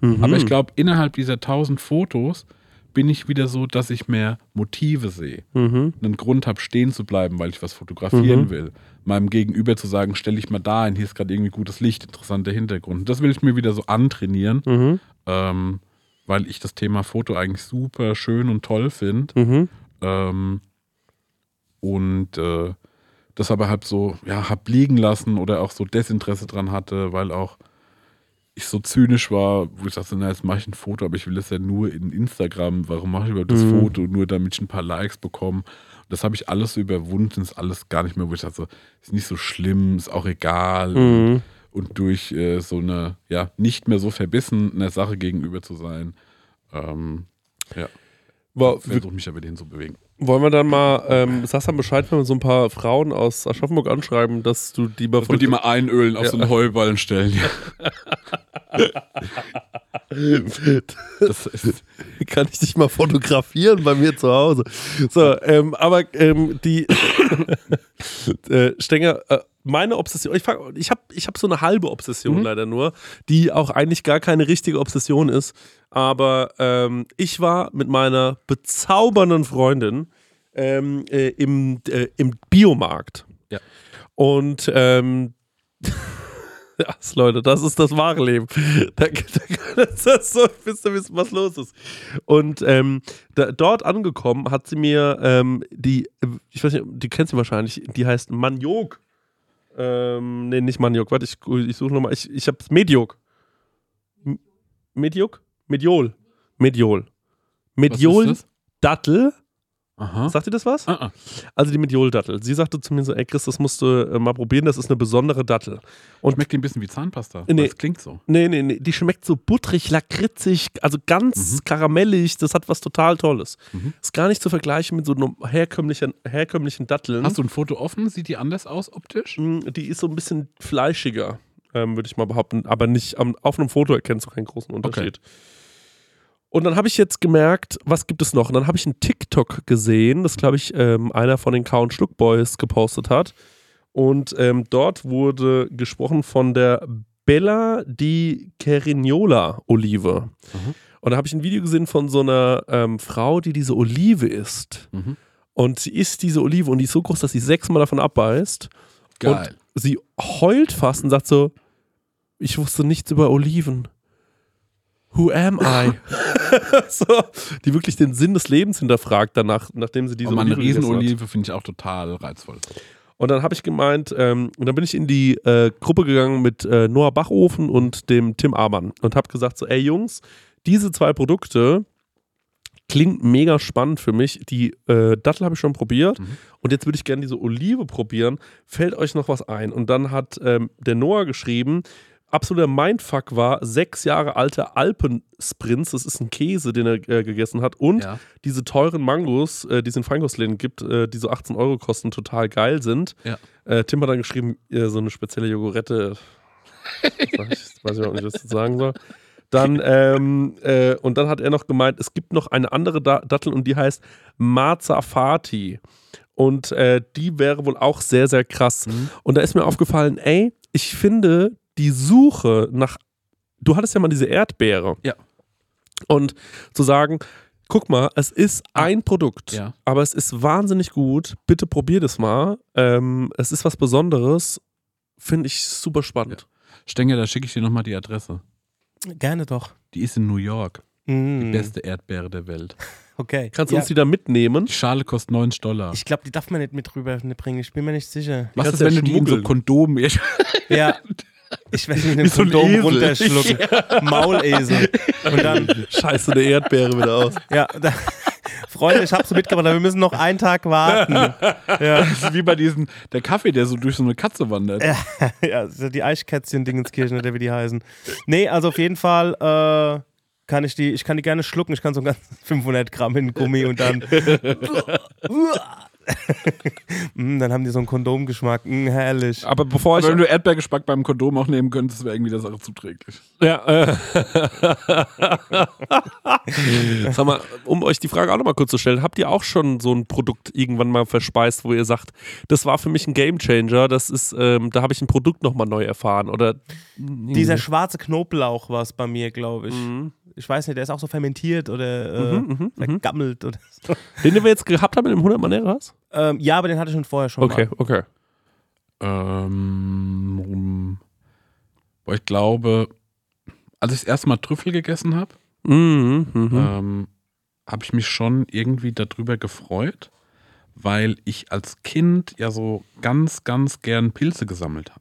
Mhm. Aber ich glaube, innerhalb dieser tausend Fotos bin ich wieder so, dass ich mehr Motive sehe. Mhm. Einen Grund habe, stehen zu bleiben, weil ich was fotografieren Mhm. will. Meinem Gegenüber zu sagen, stell dich mal da hin, hier ist gerade irgendwie gutes Licht, interessanter Hintergrund. Und das will ich mir wieder so antrainieren, Mhm. ähm, weil ich das Thema Foto eigentlich super schön und toll finde. Mhm. Ähm, und äh, das aber halt so, ja, hab liegen lassen oder auch so Desinteresse dran hatte, weil auch ich so zynisch war, wo ich dachte, na, jetzt mache ich ein Foto, aber ich will das ja nur in Instagram. Warum mache ich überhaupt das Mhm. Foto? Nur damit ich ein paar Likes bekomme. Das habe ich alles so überwunden, ist alles gar nicht mehr, wo ich dachte, ist nicht so schlimm, ist auch egal. Mhm. Und durch äh, so eine, ja, nicht mehr so verbissen einer Sache gegenüber zu sein, ähm, ja, Wow, versuche mich ja wieder hinzubewegen. Wollen wir dann mal, ähm, sagst dann Bescheid, wenn wir so ein paar Frauen aus Aschaffenburg anschreiben, dass du die mal Ich würde die mal einölen, auf Ja. so einen Heuballen stellen. Das ist, kann ich dich mal fotografieren bei mir zu Hause. So, ähm, aber ähm, die äh, Stenger, äh, meine Obsession, ich, ich habe ich hab so eine halbe Obsession leider nur, die auch eigentlich gar keine richtige Obsession ist. Aber ähm, ich war mit meiner bezaubernden Freundin ähm, äh, im, äh, im Biomarkt. Ja. Und ähm, Leute, das ist das wahre Leben. Da, da, das so, wisst ihr, wissen, was los ist. Und ähm, da, dort angekommen hat sie mir ähm, die, ich weiß nicht, die kennst du wahrscheinlich, die heißt Maniok. Ähm, nee, nicht Maniok, warte, ich, ich suche nochmal, ich, ich hab's Mediok. M- Mediok? Mediol. Mediol. Mediol? Dattel. Aha. Sagt ihr das was? Ah, ah. Also die Mediol-Dattel. Sie sagte zu mir so, ey Chris, das musst du äh, mal probieren, das ist eine besondere Dattel. Und Schmeckt die ein bisschen wie Zahnpasta. Nee. Das klingt so. Nee, nee, nee. Die schmeckt so butterig, lakritzig, also ganz karamellig. Das hat was total Tolles. Mhm. Ist gar nicht zu vergleichen mit so einem herkömmlichen, herkömmlichen Datteln. Hast du ein Foto offen? Sieht die anders aus optisch? Mm, Die ist so ein bisschen fleischiger, ähm, würde ich mal behaupten. Aber nicht am, auf einem Foto erkennst du keinen großen Unterschied. Und dann habe ich jetzt gemerkt, was gibt es noch? Und dann habe ich einen TikTok gesehen, das glaube ich ähm, einer von den Count Schluck Boys gepostet hat. Und ähm, dort wurde gesprochen von der Bella di Carignola Olive. Und da habe ich ein Video gesehen von so einer ähm, Frau, die diese Olive isst. Mhm. Und sie isst diese Olive und die ist so groß, dass sie sechsmal davon abbeißt. Geil. Und sie heult fast und sagt so: Ich wusste nichts über Oliven. Who am I? so, die wirklich den Sinn des Lebens hinterfragt danach, nachdem sie diese Aber eine Olive. Riesenolive finde ich auch total reizvoll. Und dann habe ich gemeint, ähm, und dann bin ich in die äh, Gruppe gegangen mit äh, Noah Bachofen und dem Tim Amann und habe gesagt so, ey Jungs, diese zwei Produkte klingt mega spannend für mich. Die äh, Dattel habe ich schon probiert Mhm. und jetzt würde ich gerne diese Olive probieren. Fällt euch noch was ein? Und dann hat ähm, der Noah geschrieben, absoluter Mindfuck war, sechs Jahre alte Alpensprints, das ist ein Käse, den er äh, gegessen hat und Ja. diese teuren Mangos, äh, die es in Feinkostläden gibt, äh, die so 18 Euro kosten, total geil sind. Ja. Äh, Tim hat dann geschrieben, äh, so eine spezielle Jogurette. Ich, weiß ich auch nicht, was ich jetzt sagen soll. Dann, ähm, äh, und dann hat er noch gemeint, es gibt noch eine andere da Dattel und die heißt Marzafati. Und die wäre wohl auch sehr, sehr krass. Mhm. Und da ist mir aufgefallen, ey, ich finde die Suche nach. Du hattest ja mal diese Erdbeere. Ja. Und zu sagen, guck mal, es ist ein Produkt, Ja. aber es ist wahnsinnig gut. Bitte probier das mal. Ähm, es ist was Besonderes. Finde ich super spannend. Stenger, da schicke ich dir nochmal die Adresse. Gerne doch. Die ist in New York. Mm, Die beste Erdbeere der Welt. Okay. Kannst du ja, uns die da mitnehmen? Die Schale kostet 90 Dollar. Ich glaube, die darf man nicht mit rüber bringen. Ich bin mir nicht sicher. Was ist, wenn ja du die in so schmuggeln. Kondom... Ja. Ich werde mit dem so Kondom Esel. runterschlucken. Maulesel. Und dann, Scheiße, eine Erdbeere wieder aus. ja, da, Freunde, ich hab's mitgebracht, aber wir müssen noch einen Tag warten. Ja, Das ist wie bei diesem... Der Kaffee, der so durch so eine Katze wandert. ja so die Eichkätzchen-Dingenskirchen, oder wie die heißen. Nee, also auf jeden Fall äh, kann ich die, ich kann die gerne schlucken. Ich kann so ganz 500 Gramm in den Gummi und dann Mm, dann haben die so einen Kondomgeschmack. Mm, herrlich. Aber bevor ich. Wenn du Erdbeergeschmack beim Kondom auch nehmen könntest, wäre irgendwie der Sache zuträglich. Ja, äh. Sag mal, um euch die Frage auch nochmal kurz zu stellen, habt ihr auch schon so ein Produkt irgendwann mal verspeist, wo ihr sagt, das war für mich ein Gamechanger, das ist, ähm, da habe ich ein Produkt nochmal neu erfahren oder Dieser schwarze Knoblauch war es bei mir, glaube ich. Mhm. Ich weiß nicht, der ist auch so fermentiert oder äh, vergammelt oder so. den, den wir jetzt gehabt haben mit dem 100 Maneras? Ähm, ja, aber den hatte ich schon vorher schon Okay, mal. okay. Ähm, boah, ich glaube, als ich das erste Mal Trüffel gegessen habe, Mhm, mhm. ähm, habe ich mich schon irgendwie darüber gefreut, weil ich als Kind ja so ganz, ganz gern Pilze gesammelt habe.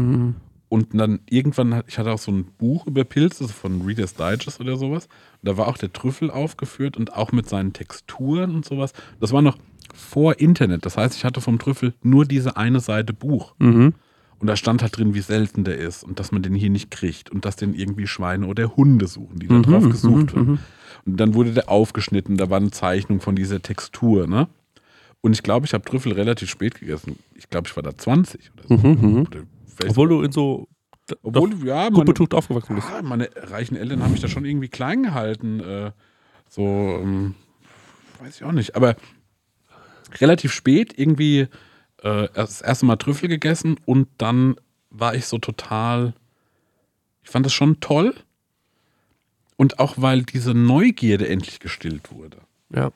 Mhm. Und dann irgendwann, ich hatte auch so ein Buch über Pilze von Reader's Digest oder sowas. Und da war auch der Trüffel aufgeführt und auch mit seinen Texturen und sowas. Das war noch vor Internet. Das heißt, ich hatte vom Trüffel nur diese eine Seite Buch. Mhm. Und da stand halt drin, wie selten der ist und dass man den hier nicht kriegt und dass den irgendwie Schweine oder Hunde suchen, die da drauf gesucht werden. Und dann wurde der aufgeschnitten, da war eine Zeichnung von dieser Textur, ne? Und ich glaube, ich habe Trüffel relativ spät gegessen. Ich glaube, ich war da 20 oder so. Oder vielleicht- Obwohl du in so obwohl ja, gut meine, betucht aufgewachsen bist. ah, meine reichen Eltern haben mich da schon irgendwie klein gehalten. Äh, so, ähm, weiß ich auch nicht. Aber relativ spät irgendwie äh, das erste Mal Trüffel gegessen und dann war ich so total. Ich fand das schon toll. Und auch weil diese Neugierde endlich gestillt wurde. Ja.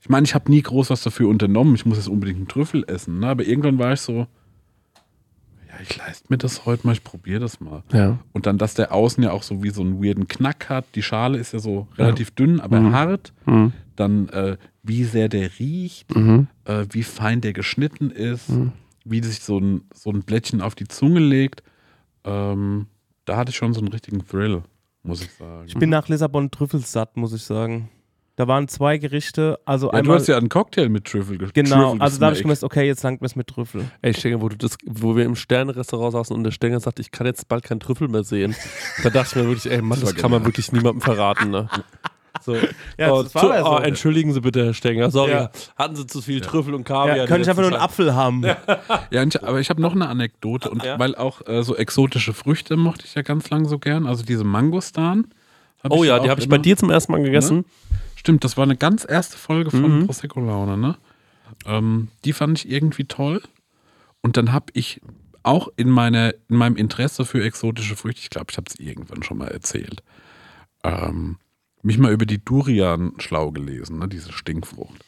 Ich meine, ich habe nie groß was dafür unternommen. Ich muss jetzt unbedingt einen Trüffel essen. Ne? Aber irgendwann war ich so, ja, ich leiste mir das heute mal, ich probiere das mal. Ja. Und dann, dass der außen ja auch so wie so einen weirden Knack hat. Die Schale ist ja so relativ dünn, aber hart. Mhm. Dann, äh, wie sehr der riecht, Mhm. äh, wie fein der geschnitten ist, wie sich so ein, so ein Blättchen auf die Zunge legt. Ähm, da hatte ich schon so einen richtigen Thrill, muss ich sagen. Ich bin nach Lissabon trüffelsatt, muss ich sagen. Da waren zwei Gerichte, also ja, du einmal. hast ja einen Cocktail mit Trüffel ge- genau, Trüffel also da habe ich gemerkt, okay, jetzt langt mir es mit Trüffel. Ey, Stenger, wo, du das, wo wir im Sternenrestaurant saßen und der Stenger sagte, ich kann jetzt bald keinen Trüffel mehr sehen. Da dachte ich mir wirklich, ey, Mann, das, war kann man wirklich niemandem verraten, ne? So. Ja, oh, das war tu- ja so. oh, entschuldigen Sie bitte, Herr Stenger. Sorry, Ja. hatten Sie zu viel Trüffel und Kaviar. Ja, könnte ich einfach nur einen Apfel haben. Ja, ich, aber ich habe noch eine Anekdote. Und Ja. weil auch äh, so exotische Früchte mochte ich ja ganz lang so gern. Also diese Mangostan. Oh ja, die habe ich bei dir zum ersten Mal gegessen. Stimmt, das war eine ganz erste Folge von Mhm. Prosecco Laune, ne? Ähm, die fand ich irgendwie toll. Und dann habe ich auch in, meine, in meinem Interesse für exotische Früchte, ich glaube, ich habe es irgendwann schon mal erzählt, ähm, mich mal über die Durian schlau gelesen, ne? diese Stinkfrucht.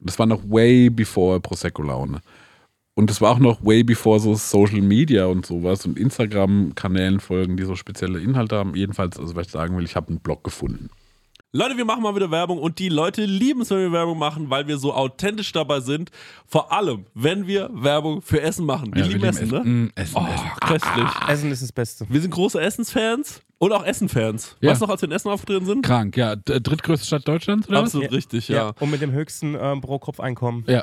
Das war noch way before Prosecco Laune. Und das war auch noch way before so Social Media und sowas und Instagram-Kanälen folgen, die so spezielle Inhalte haben. Jedenfalls, also was ich sagen will, ich habe einen Blog gefunden. Leute, wir machen mal wieder Werbung und die Leute lieben es, wenn wir Werbung machen, weil wir so authentisch dabei sind. Vor allem, wenn wir Werbung für Essen machen. Wir Ja, lieben wir Essen, ne? Mm, Essen, Oh, Essen. köstlich. Essen ist das Beste. Wir sind große Essensfans und auch Essenfans. Ja. Weißt du noch, als wir in Essen aufgetreten sind? Krank, ja. Drittgrößte Stadt Deutschlands, oder? was? Absolut richtig, ja. Und mit dem höchsten ähm, Pro-Kopf-Einkommen. Ja.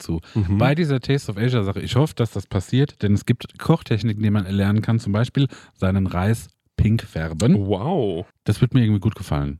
Bei dieser Taste of Asia Sache, ich hoffe, dass das passiert, denn es gibt Kochtechniken, die man erlernen kann, zum Beispiel seinen Reis pink färben. Wow. Das wird mir irgendwie gut gefallen.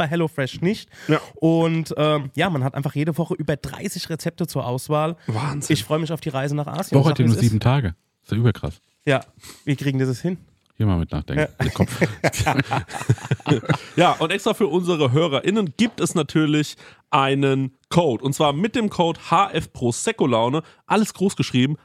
bei HelloFresh nicht. Ja. Und ähm, ja, man hat einfach jede Woche über 30 Rezepte zur Auswahl. Wahnsinn. Ich freue mich auf die Reise nach Asien. Woche ja nur es ist. sieben Tage. Ist ja überkrass. Ja, wie kriegen die das hin? Hier mal mit nachdenken. Der Kopf. Ja, und extra für unsere HörerInnen gibt es natürlich einen Code. Und zwar mit dem Code HF Prosecco Laune. Alles groß geschrieben.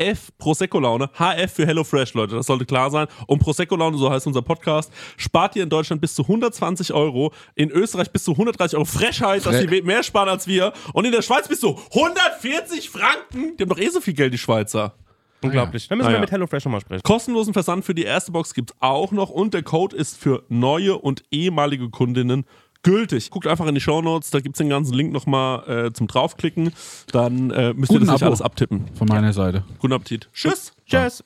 HF Prosecco Laune. HF für HelloFresh, Leute. Das sollte klar sein. Und Prosecco Laune, so heißt unser Podcast, spart ihr in Deutschland bis zu 120 Euro. In Österreich bis zu 130 Euro. Frechheit, dass Fre- die mehr sparen als wir. Und in der Schweiz bis zu 140 Franken. Die haben doch eh so viel Geld, die Schweizer. Unglaublich. Dann müssen Ah, wir ja. mit HelloFresh nochmal sprechen. Kostenlosen Versand für die erste Box gibt es auch noch und der Code ist für neue und ehemalige Kundinnen gültig. Guckt einfach in die Shownotes, da gibt es den ganzen Link nochmal äh, zum draufklicken. Dann äh, müsst ihr Guten das nicht Abo. alles abtippen. Von meiner Seite. Guten Appetit. Tschüss. Tschüss.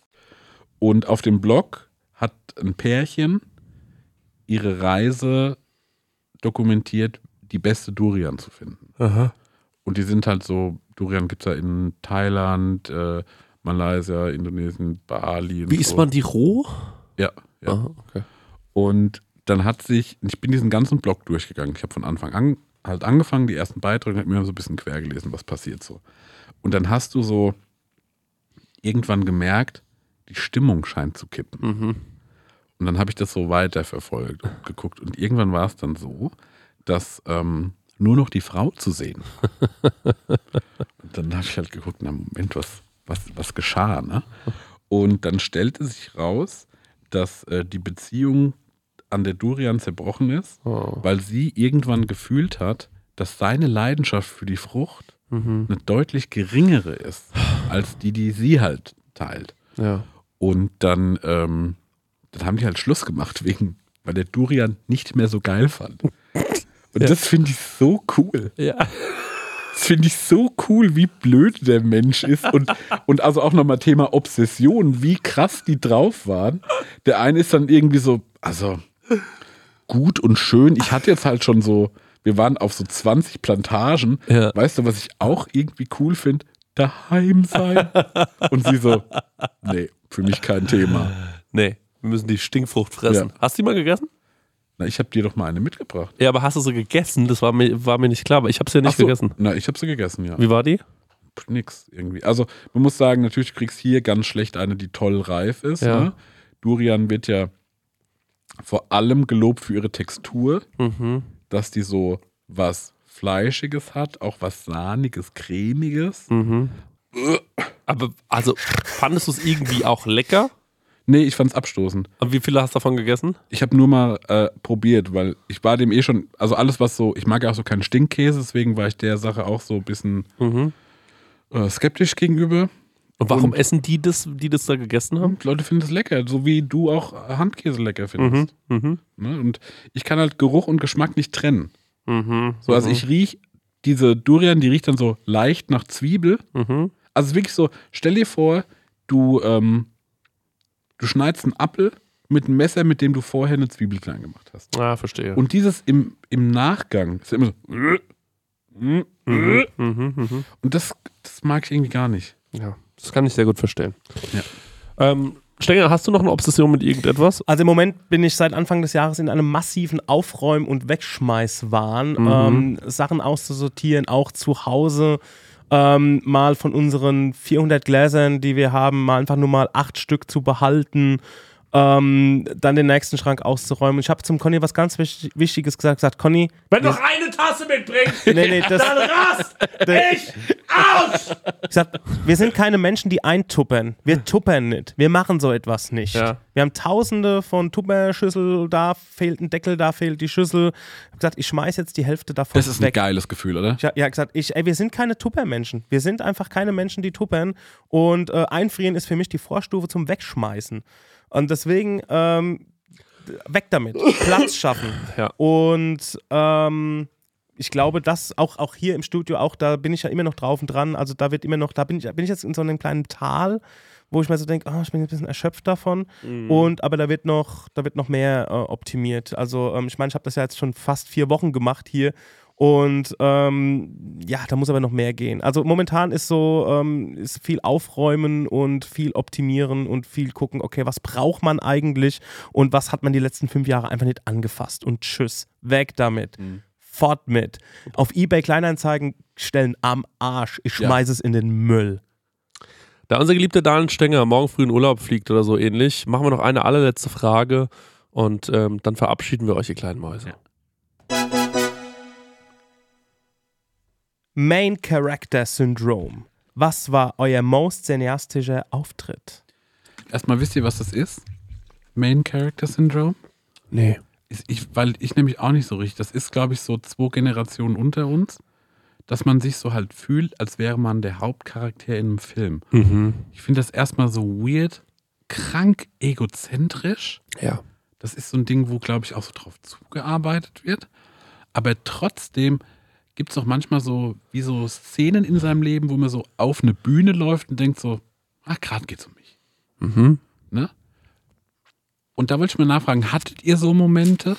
Und auf dem Blog hat ein Pärchen ihre Reise dokumentiert, die beste Durian zu finden. Aha. Und die sind halt so, Durian gibt es ja in Thailand, äh, Malaysia, Indonesien, Bali. Wie so. isst man die roh? Ja, ja. Aha, okay. Und dann hat sich, ich bin diesen ganzen Blog durchgegangen. Ich habe von Anfang an halt angefangen, die ersten Beiträge, und habe mir so ein bisschen quer gelesen, was passiert so. Und dann hast du so irgendwann gemerkt, die Stimmung scheint zu kippen. Mhm. Und dann habe ich das so weiterverfolgt und geguckt. Und irgendwann war es dann so, dass ähm, nur noch die Frau zu sehen. und dann habe ich halt geguckt, na Moment, was, was, was geschah, ne? Und dann stellte sich raus, dass äh, die Beziehung an der Durian zerbrochen ist, Oh. weil sie irgendwann gefühlt hat, dass seine Leidenschaft für die Frucht Mhm. eine deutlich geringere ist, als die, die sie halt teilt. Ja. Und dann, ähm, dann haben die halt Schluss gemacht, wegen, weil der Durian nicht mehr so geil fand. Und das finde ich so cool. Ja. Das finde ich so cool, wie blöd der Mensch ist. Und, und also auch nochmal Thema Obsession, wie krass die drauf waren. Der eine ist dann irgendwie so, also gut und schön. Ich hatte jetzt halt schon so, wir waren auf so 20 Plantagen. Ja. Weißt du, was ich auch irgendwie cool finde? Daheim sein. Und sie so, nee, für mich kein Thema. Nee, wir müssen die Stinkfrucht fressen. Ja. Hast du die mal gegessen? Na, ich habe dir doch mal eine mitgebracht. Ja, aber hast du sie gegessen? Das war mir, war mir nicht klar, aber ich habe sie ja nicht so, gegessen. Na, ich habe sie gegessen, ja. Wie war die? Nix irgendwie. Also, man muss sagen, natürlich kriegst du hier ganz schlecht eine, die toll reif ist. Ja. Ne? Durian wird ja vor allem gelobt für ihre Textur, Mhm. dass die so was Fleischiges hat, auch was Sahniges, Cremiges. Mhm. Aber, also, fandest du es irgendwie auch lecker? Nee, ich fand's abstoßend. Und wie viele hast du davon gegessen? Ich habe nur mal äh, probiert, weil ich war dem eh schon, also alles was so, ich mag ja auch so keinen Stinkkäse, deswegen war ich der Sache auch so ein bisschen Mhm. äh, skeptisch gegenüber. Und warum Und- essen die das, die das da gegessen haben? Leute finden es lecker, so wie du auch Handkäse lecker findest. Mhm. Ne? Und ich kann halt Geruch und Geschmack nicht trennen. Mhm. So, also ich riech diese Durian, die riecht dann so leicht nach Zwiebel. Mhm. Also es ist wirklich so, stell dir vor, du, ähm, du schneidest einen Apfel mit einem Messer, mit dem du vorher eine Zwiebel klein gemacht hast. Ah, verstehe. Und dieses im, im Nachgang ist immer so. Mhm. Mhm. Mhm. Und das, das mag ich irgendwie gar nicht. Ja, das kann ich sehr gut verstehen. Ja. Ähm, Stenger, hast du noch eine Obsession mit irgendetwas? Also im Moment bin ich seit Anfang des Jahres in einem massiven Aufräum- und Wegschmeißwahn, Mhm. ähm, Sachen auszusortieren, auch zu Hause. ähm, mal von unseren 400 Gläsern, die wir haben, mal einfach nur mal acht Stück zu behalten, ähm, dann den nächsten Schrank auszuräumen. Ich habe zum Conny was ganz wichtig, Wichtiges gesagt, gesagt, Conny, Wenn du noch eine Tasse mitbringst, nee, nee, das, dann rast ich aus! Ich sag, wir sind keine Menschen, die eintuppern. Wir tuppern nicht. Wir machen so etwas nicht. Ja. Wir haben tausende von Tupperschüssel, da fehlt ein Deckel, da fehlt die Schüssel. Ich hab gesagt, ich schmeiß jetzt die Hälfte davon Das ist ein weg. geiles Gefühl, oder? Ich hab ja gesagt, ich, ey, wir sind keine Tuppermenschen. Wir sind einfach keine Menschen, die tuppern. Und äh, einfrieren ist für mich die Vorstufe zum Wegschmeißen. Und deswegen ähm, weg damit. Platz schaffen. Ja. Und ähm, ich glaube, dass auch, auch hier im Studio, auch da bin ich ja immer noch drauf und dran. Also da wird immer noch, da bin ich, bin ich jetzt in so einem kleinen Tal, wo ich mir so denke, oh, ich bin ein bisschen erschöpft davon. Und aber da wird noch, da wird noch mehr äh, optimiert. Also ähm, ich meine, ich habe das ja jetzt schon fast vier Wochen gemacht hier. Und ähm, ja, da muss aber noch mehr gehen. Also momentan ist so, ähm, ist viel aufräumen und viel optimieren und viel gucken, okay, was braucht man eigentlich und was hat man die letzten fünf Jahre einfach nicht angefasst und tschüss, weg damit. Fort mit. Auf Ebay Kleinanzeigen stellen am Arsch. Ich Ja. schmeiße es in den Müll. Da unser geliebter Daniel Stenger morgen früh in Urlaub fliegt oder so ähnlich, machen wir noch eine allerletzte Frage und ähm, dann verabschieden wir euch, ihr kleinen Mäuse. Main Character Syndrome. Was war euer most cineastischer Auftritt? Erstmal wisst ihr, was das ist? Main Character Syndrome? Nee. Ist- Ich, weil ich nämlich auch nicht so richtig. Das ist, glaube ich, so zwei Generationen unter uns, dass man sich so halt fühlt, als wäre man der Hauptcharakter in einem Film. Mhm. Ich finde das erstmal so weird, krank egozentrisch. Ja. Das ist so ein Ding, wo, glaube ich, auch so drauf zugearbeitet wird. Aber trotzdem gibt es auch manchmal so, wie so Szenen in seinem Leben, wo man so auf eine Bühne läuft und denkt so, ach, gerade geht's um mich. Mhm. Ne? Und da wollte ich mal nachfragen, hattet ihr so Momente?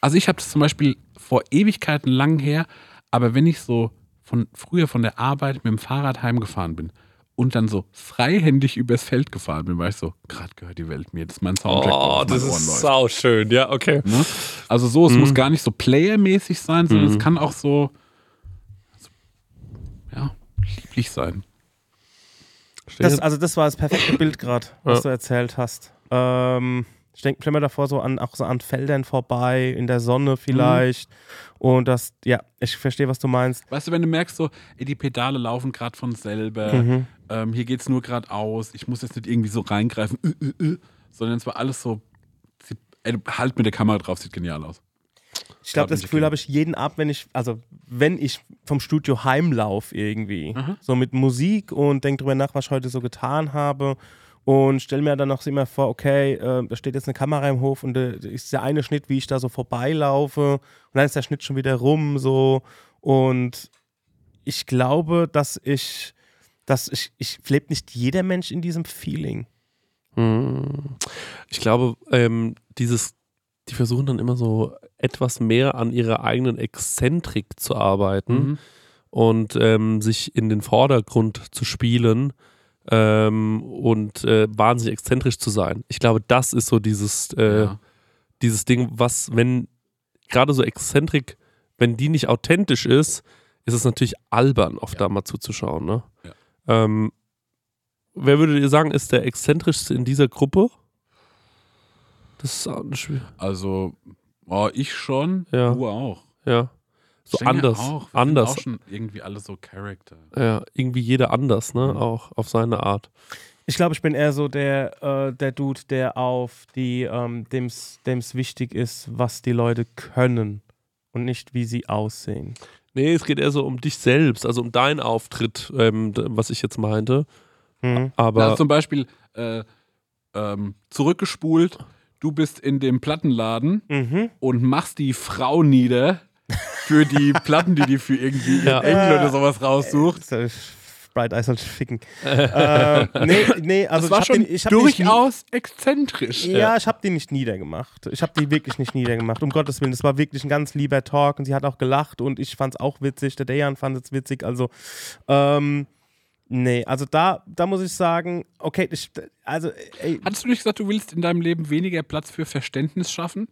Also ich habe das zum Beispiel vor Ewigkeiten lang her, aber wenn ich so von früher von der Arbeit mit dem Fahrrad heimgefahren bin und dann so freihändig übers Feld gefahren bin, war ich so, gerade gehört die Welt mir, das ist mein Soundtrack, Oh, das ist läuft. sau schön. Ja, okay. Ne? Also so, es muss gar nicht so playermäßig sein, sondern es kann auch so, so ja, lieblich sein. Das, also das war das perfekte Bild gerade, was Ja. du erzählt hast. Ähm, ich denke immer davor so an auch so an Feldern vorbei, in der Sonne vielleicht. Und das, ja, ich verstehe, was du meinst. Weißt du, wenn du merkst, so, ey, die Pedale laufen gerade von selber, Mhm. ähm, hier geht's nur geradeaus, ich muss jetzt nicht irgendwie so reingreifen, äh, äh, äh, sondern es war alles so, sieht, ey, halt mit der Kamera drauf, sieht genial aus. Ich glaube, das Gefühl habe ich jeden Abend, wenn ich, also wenn ich vom Studio heimlaufe irgendwie, so mit Musik und denke drüber nach, was ich heute so getan habe und stelle mir dann auch immer vor, okay, äh, da steht jetzt eine Kamera im Hof und äh, ist der eine Schnitt, wie ich da so vorbeilaufe und dann ist der Schnitt schon wieder rum so und ich glaube, dass ich, dass ich, ich lebt nicht jeder Mensch in diesem Feeling. Mhm. Ich glaube, ähm, dieses, die versuchen dann immer so etwas mehr an ihrer eigenen Exzentrik zu arbeiten Mhm. und ähm, sich in den Vordergrund zu spielen ähm, und äh, wahnsinnig exzentrisch zu sein. Ich glaube, das ist so dieses, äh, Ja. dieses Ding, was, wenn gerade so Exzentrik, wenn die nicht authentisch ist, ist es natürlich albern, oft da mal zuzuschauen. Ne? Ja. Ähm, wer würdet ihr sagen, ist der exzentrischste in dieser Gruppe? Das ist auch schwierig. Also, oh, ich schon, Ja. du auch. Ja. So Stenger anders. Auch. Wir anders. Sind auch schon irgendwie alle so Charakter. Ja, irgendwie jeder anders, ne? Mhm. Auch auf seine Art. Ich glaube, ich bin eher so der, äh, der Dude, der auf die, ähm, dem's, dem's wichtig ist, was die Leute können und nicht, wie sie aussehen. Nee, es geht eher so um dich selbst, also um deinen Auftritt, ähm, was ich jetzt meinte. Mhm. Aber also zum Beispiel äh, ähm, zurückgespult, du bist in dem Plattenladen Mhm. und machst die Frau nieder für die Platten, die die für irgendwie Ja. Enkel oder sowas raussucht. So, Bright Eyes soll ficken. äh, nee, nee, also das war ich hab schon den, ich nicht nie- durchaus exzentrisch. Ja, ich habe die nicht niedergemacht. Ich habe die wirklich nicht niedergemacht. Um Gottes Willen, das war wirklich ein ganz lieber Talk und sie hat auch gelacht und ich fand es auch witzig. Der Dejan fand es witzig. Also, ähm, nee, also da, da muss ich sagen, okay, ich, also, ey, Hattest du nicht gesagt, du willst in deinem Leben weniger Platz für Verständnis schaffen?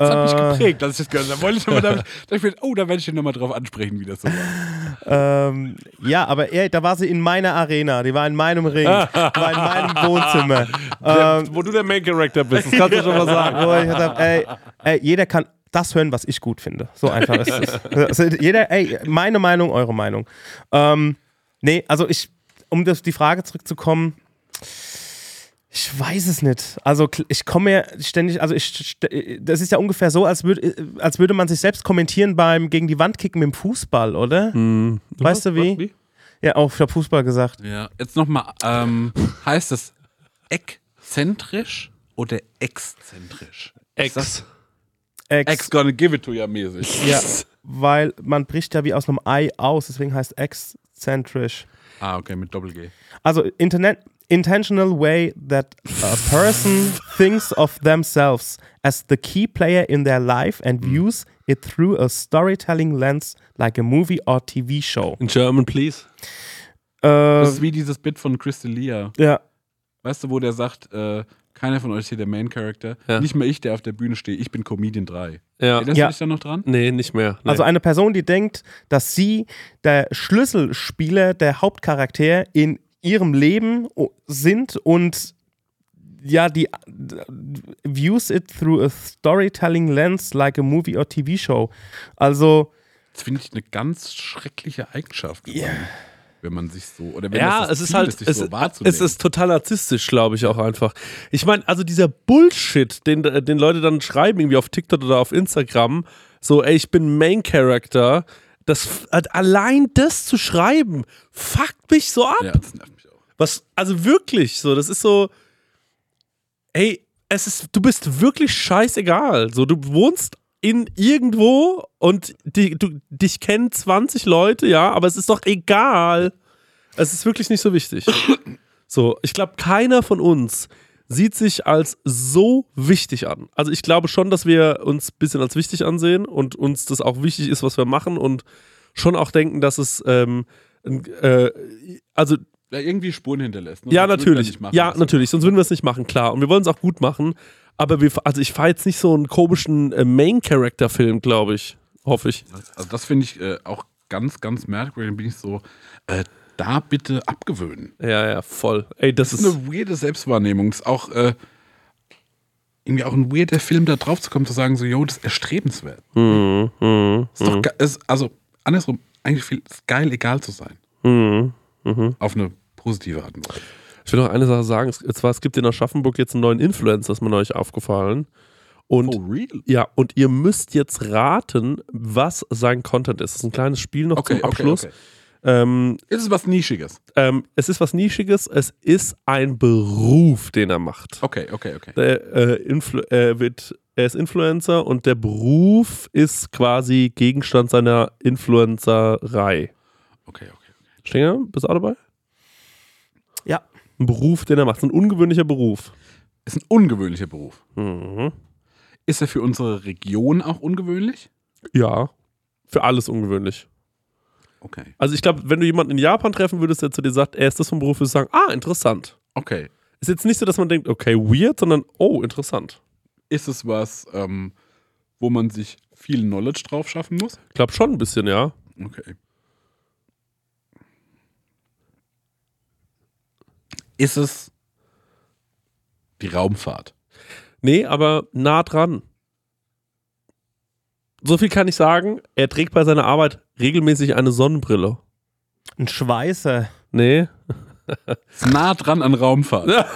Das hat mich Äh. geprägt, dass ich das gehört habe. Da wollte ich nochmal damit, da ich mir, oh, da werde ich ihn nochmal drauf ansprechen, wie das so war. Ähm, ja, aber er, da war sie in meiner Arena, die war in meinem Ring, war in meinem Wohnzimmer. Ähm, Wo du der Main Character bist, das kannst du schon mal sagen. wo ich hab, ey, ey, jeder kann das hören, was ich gut finde. So einfach ist es. Also jeder, ey, meine Meinung, eure Meinung. Ähm, nee, also ich, um das, die Frage zurückzukommen, ich weiß es nicht. Also ich komme mir ständig, also ich, das ist ja ungefähr so, als, würd, als würde man sich selbst kommentieren beim gegen die Wand kicken mit dem Fußball, oder? Weißt du wie? wie? Ja, auch für Fußball gesagt. Ja, jetzt nochmal, ähm, heißt es exzentrisch oder exzentrisch? Das Ex, Ex gonna give it to you mäßig. ja, weil man bricht ja wie aus einem Ei aus, deswegen heißt exzentrisch. Ah, okay, mit Doppel-G. Also internet, intentional way that a person thinks of themselves as the key player in their life and views it through a storytelling lens like a movie or TV show. In German, please. Äh, Das ist wie dieses Bit von Crystalia. ja, Weißt du, wo der sagt, äh, keiner von euch ist hier der Main Character. Ja. Nicht mal ich, der auf der Bühne steht. Ich bin Comedian 3. Ja. Erinnerst Ja. du dich da noch dran? Nee, nicht mehr. Nee. also eine Person, die denkt, dass sie der Schlüsselspieler, der Hauptcharakter in ihrem Leben sind und ja, die views it through a storytelling lens like a movie or TV show. Also Das finde ich eine ganz schreckliche Eigenschaft. geworden, Wenn man sich so, oder wenn ja, das das es ist Ziel halt, sich es, so wahrzunehmen. es ist total narzisstisch, glaube ich auch einfach. Ich meine, also dieser Bullshit, den, den Leute dann schreiben, irgendwie auf TikTok oder auf Instagram, so, ey, ich bin Main Character, das, allein das zu schreiben, fuckt mich so ab. ja, das nervt mich auch. Was, also wirklich, so, das ist so, ey, es ist, du bist wirklich scheißegal. So, du wohnst in irgendwo und die, du, dich kennen 20 Leute, ja, aber es ist doch egal. Es ist wirklich nicht so wichtig. So, ich glaube, keiner von uns sieht sich als so wichtig an. Also ich glaube schon, dass wir uns ein bisschen als wichtig ansehen und uns das auch wichtig ist, was wir machen und schon auch denken, dass es, ähm, äh, also Ja, irgendwie Spuren hinterlässt. ne? ja, Sonst natürlich. machen, ja, natürlich. Sonst würden wir es nicht machen, klar. Und wir wollen es auch gut machen. Aber wir, also ich fahre jetzt nicht so einen komischen äh, Main-Character-Film, glaube ich. Hoffe ich. Also das finde ich äh, auch ganz, ganz merkwürdig. Dann bin ich so, äh, da bitte abgewöhnen. Ja, ja, voll. Ey, das, Das ist eine weirde Selbstwahrnehmung. Ist auch äh, irgendwie auch ein weirder Film, da drauf zu kommen, zu sagen, so, yo, das ist erstrebenswert. Mhm, mhm, Ist doch ge- ist, also andersrum, eigentlich viel ist geil, egal zu sein. mhm, mhm. Auf eine positive Art und Weise. Ich will noch eine Sache sagen. Es, zwar, es gibt in Aschaffenburg jetzt einen neuen Influencer, ist mir neulich aufgefallen. Und Oh, real? ja, und ihr müsst jetzt raten, was sein Content ist. Das ist ein kleines Spiel noch Okay, zum okay, Abschluss. okay. Ähm, Ist es was Nischiges? ähm, es ist was Nischiges, es ist ein Beruf, den er macht. Okay, okay, okay. Der, äh, Influ äh, wird, er ist Influencer und der Beruf ist quasi Gegenstand seiner Influencerei. Okay, okay. Stinger, bist du auch dabei? ja. Ein Beruf, den er macht. Ein ungewöhnlicher Beruf. Ist ein ungewöhnlicher Beruf. Mhm. Ist er für unsere Region auch ungewöhnlich? Ja. Für alles ungewöhnlich. Okay. Also ich glaube, wenn du jemanden in Japan treffen würdest, der zu dir sagt, er ist das vom Beruf, würdest du sagen, ah, interessant. Okay. Ist jetzt nicht so, dass man denkt, okay, weird, sondern oh, interessant. Ist es was, ähm, wo man sich viel Knowledge drauf schaffen muss? Ich glaube schon ein bisschen, ja. Okay. Ist es die Raumfahrt? Nee, aber nah dran. So viel kann ich sagen, er trägt bei seiner Arbeit regelmäßig eine Sonnenbrille. Ein Schweißer. Nee. Ist nah dran an Raumfahrt.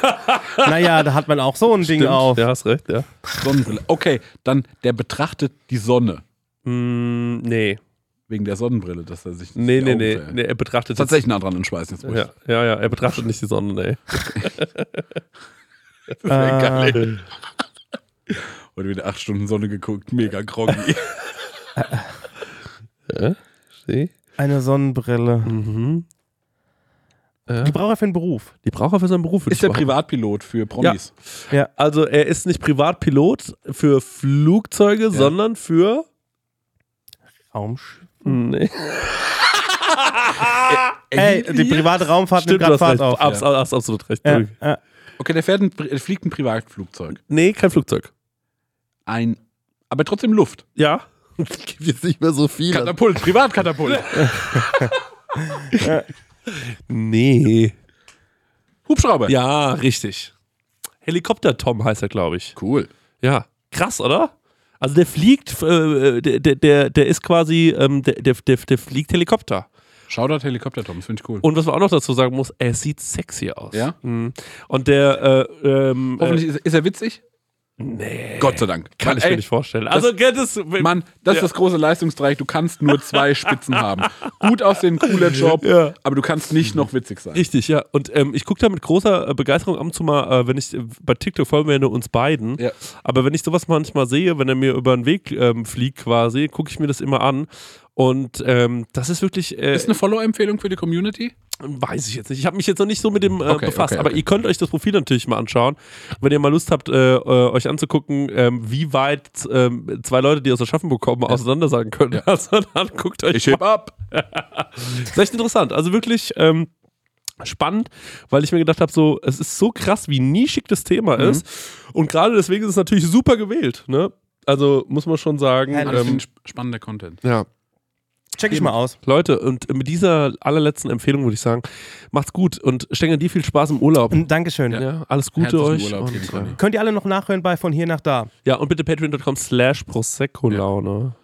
Naja, da hat man auch so ein Ding Stimmt. auf. Ja, hast recht, ja. Sonnenbrille. Okay, dann der betrachtet die Sonne Mm, nee. wegen der Sonnenbrille, dass er sich Nee, nee, Augen nee, nee. Er betrachtet Tatsächlich nah dran an Schweißen. Jetzt ja, ja, ja, er betrachtet nicht die Sonne, nee. das wär Äh, geil. Heute wieder acht Stunden Sonne geguckt, mega groggy. Sieh? Eine Sonnenbrille. Mhm. Die braucht er für einen Beruf. Die braucht er für seinen Beruf. Ist der. Privatpilot für Promis? Also er ist nicht Privatpilot für Flugzeuge, sondern für. Raumschiff. Nee. Ey, die private Raumfahrt nimmt Stimmt, du gerade hast Fahrt recht. auf. Abs hast absolut recht. Ja, ja. Okay, der fährt ein, er fliegt ein Privatflugzeug. Nee, kein Flugzeug. Ein, aber trotzdem Luft. Ja. Gibt jetzt nicht mehr so viele. Katapult, Privatkatapult. Nee. Hubschrauber. Ja, richtig. Helikopter-Tom heißt er, glaube ich. Cool. Ja. Krass, oder? Also der fliegt, äh, der, der- der, ist quasi, ähm, der, der, der, der fliegt Helikopter. Shoutout Helikopter, Tom, das finde ich cool. Und was man auch noch dazu sagen muss, er sieht sexy aus. Ja? Mhm. Und der, äh, ähm, Hoffentlich ist, ist er witzig. Nee. Gott sei Dank. Kann Mann, ich ey, mir nicht vorstellen. Also, das, Mann, das ist Ja. das große Leistungsdreieck. Du kannst nur zwei Spitzen haben. Gut aussehen, cooler Job, Ja. aber du kannst nicht noch witzig sein. Richtig, ja. Und ähm, ich gucke da mit großer äh, Begeisterung ab und zu mal, äh, wenn ich äh, bei TikTok folgen wir ja nur uns beiden. Ja. Aber wenn ich sowas manchmal sehe, wenn er mir über den Weg ähm, fliegt quasi, gucke ich mir das immer an. Und ähm, das ist wirklich, äh, Ist eine Follow-Empfehlung für die Community? Weiß ich jetzt nicht. Ich habe mich jetzt noch nicht so mit dem äh, Okay, befasst, okay, aber okay. ihr könnt euch das Profil natürlich mal anschauen. Wenn ihr mal Lust habt, äh, äh, euch anzugucken, ähm, wie weit ähm, zwei Leute, die aus Aschaffenburg kommen, auseinander sagen können. Ja. Also dann guckt euch Ich heb ab. Das ist echt interessant. Also wirklich ähm, spannend, weil ich mir gedacht habe, so, es ist so krass, wie nischig das Thema Mhm. ist. Und gerade deswegen ist es natürlich super gewählt. Ne? Also muss man schon sagen. Das Ähm, spannender Content. ja. Check ich mal aus. Leute, und mit dieser allerletzten Empfehlung würde ich sagen, macht's gut und Stenger dir viel Spaß im Urlaub. Und Dankeschön. Ja, alles Gute Herzlichen euch. Urlaub, und, Conny. äh, Könnt ihr alle noch nachhören bei Von hier nach da. ja, und bitte patreon.com slash Prosecco-Laune.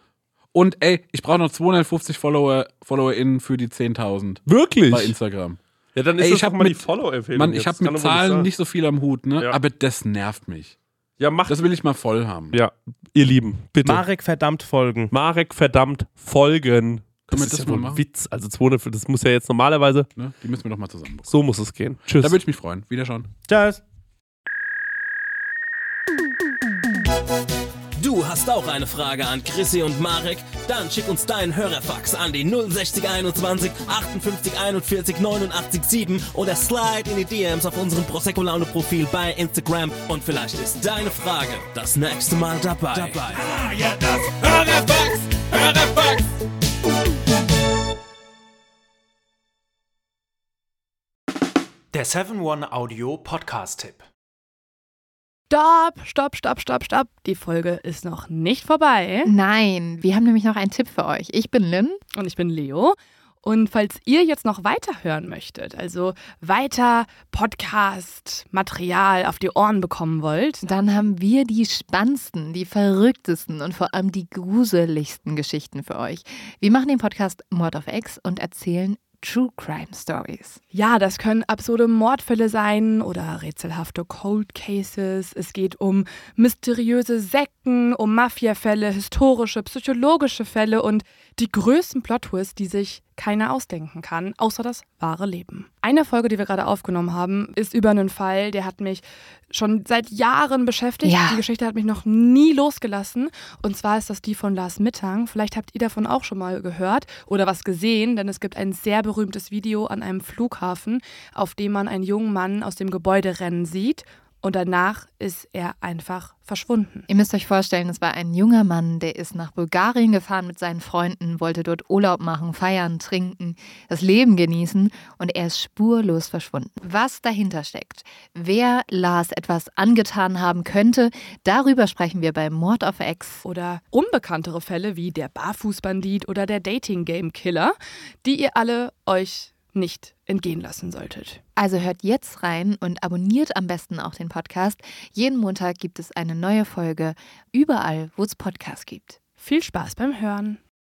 Und ey, ich brauche noch 250 Follower, FollowerInnen für die 10.000 Wirklich? bei Instagram. Ja, dann ist Ey, das ich doch hab mal die mit- Follow-Empfehlung. Mann, jetzt. ich habe mit Zahlen nicht so viel am Hut, ne? Ja. Aber das nervt mich. Ja, macht. Das will ich mal voll haben. ja, ihr Lieben, bitte. Marek verdammt folgen. Marek verdammt folgen. Können wir ist das ja mal machen? Witz. Also 200, das muss ja jetzt normalerweise, Ne? Die müssen wir doch mal zusammen so muss es gehen. Tschüss. Da würde ich mich freuen. Wiederschauen. Tschüss. Du hast auch eine Frage an Chrissy und Marek? Dann schick uns deinen Hörerfax an die 06021 58 41 89 7 oder slide in die DMs auf unserem Prosecco Laune Profil bei Instagram und vielleicht ist deine Frage das nächste Mal dabei. dabei. Ah, ja, das Hörerfax, Hörerfax. Der 7-One-Audio-Podcast-Tipp. Stopp, stopp, stopp, stopp, stopp. Die Folge ist noch nicht vorbei. Nein, wir haben nämlich noch einen Tipp für euch. Ich bin Lynn. Und ich bin Leo. Und falls ihr jetzt noch weiter hören möchtet, also weiter Podcast-Material auf die Ohren bekommen wollt, Dann haben wir die spannendsten, die verrücktesten und vor allem die gruseligsten Geschichten für euch. Wir machen den Podcast Mord of X und erzählen True Crime Stories. ja, das können absurde Mordfälle sein oder rätselhafte Cold Cases. Es geht um mysteriöse Sekten, um Mafiafälle, historische, psychologische Fälle und die größten Plot-Twists, die sich keiner ausdenken kann, außer das wahre Leben. Eine Folge, die wir gerade aufgenommen haben, ist über einen Fall, der hat mich schon seit Jahren beschäftigt. Ja. Die Geschichte hat mich noch nie losgelassen. Und zwar ist das die von Lars Mittang. Vielleicht habt ihr davon auch schon mal gehört oder was gesehen, denn es gibt ein sehr berühmtes Video an einem Flughafen, auf dem man einen jungen Mann aus dem Gebäude rennen sieht. Und danach ist er einfach verschwunden. Ihr müsst euch vorstellen, es war ein junger Mann, der ist nach Bulgarien gefahren mit seinen Freunden, wollte dort Urlaub machen, feiern, trinken, das Leben genießen und er ist spurlos verschwunden. Was dahinter steckt, wer Lars etwas angetan haben könnte, darüber sprechen wir bei Mord of X. Oder unbekanntere Fälle wie der Barfußbandit oder der Dating-Game-Killer, die ihr alle euch nicht entgehen lassen solltet. Also hört jetzt rein und abonniert am besten auch den Podcast. Jeden Montag gibt es eine neue Folge, überall, wo es Podcasts gibt. Viel Spaß beim Hören.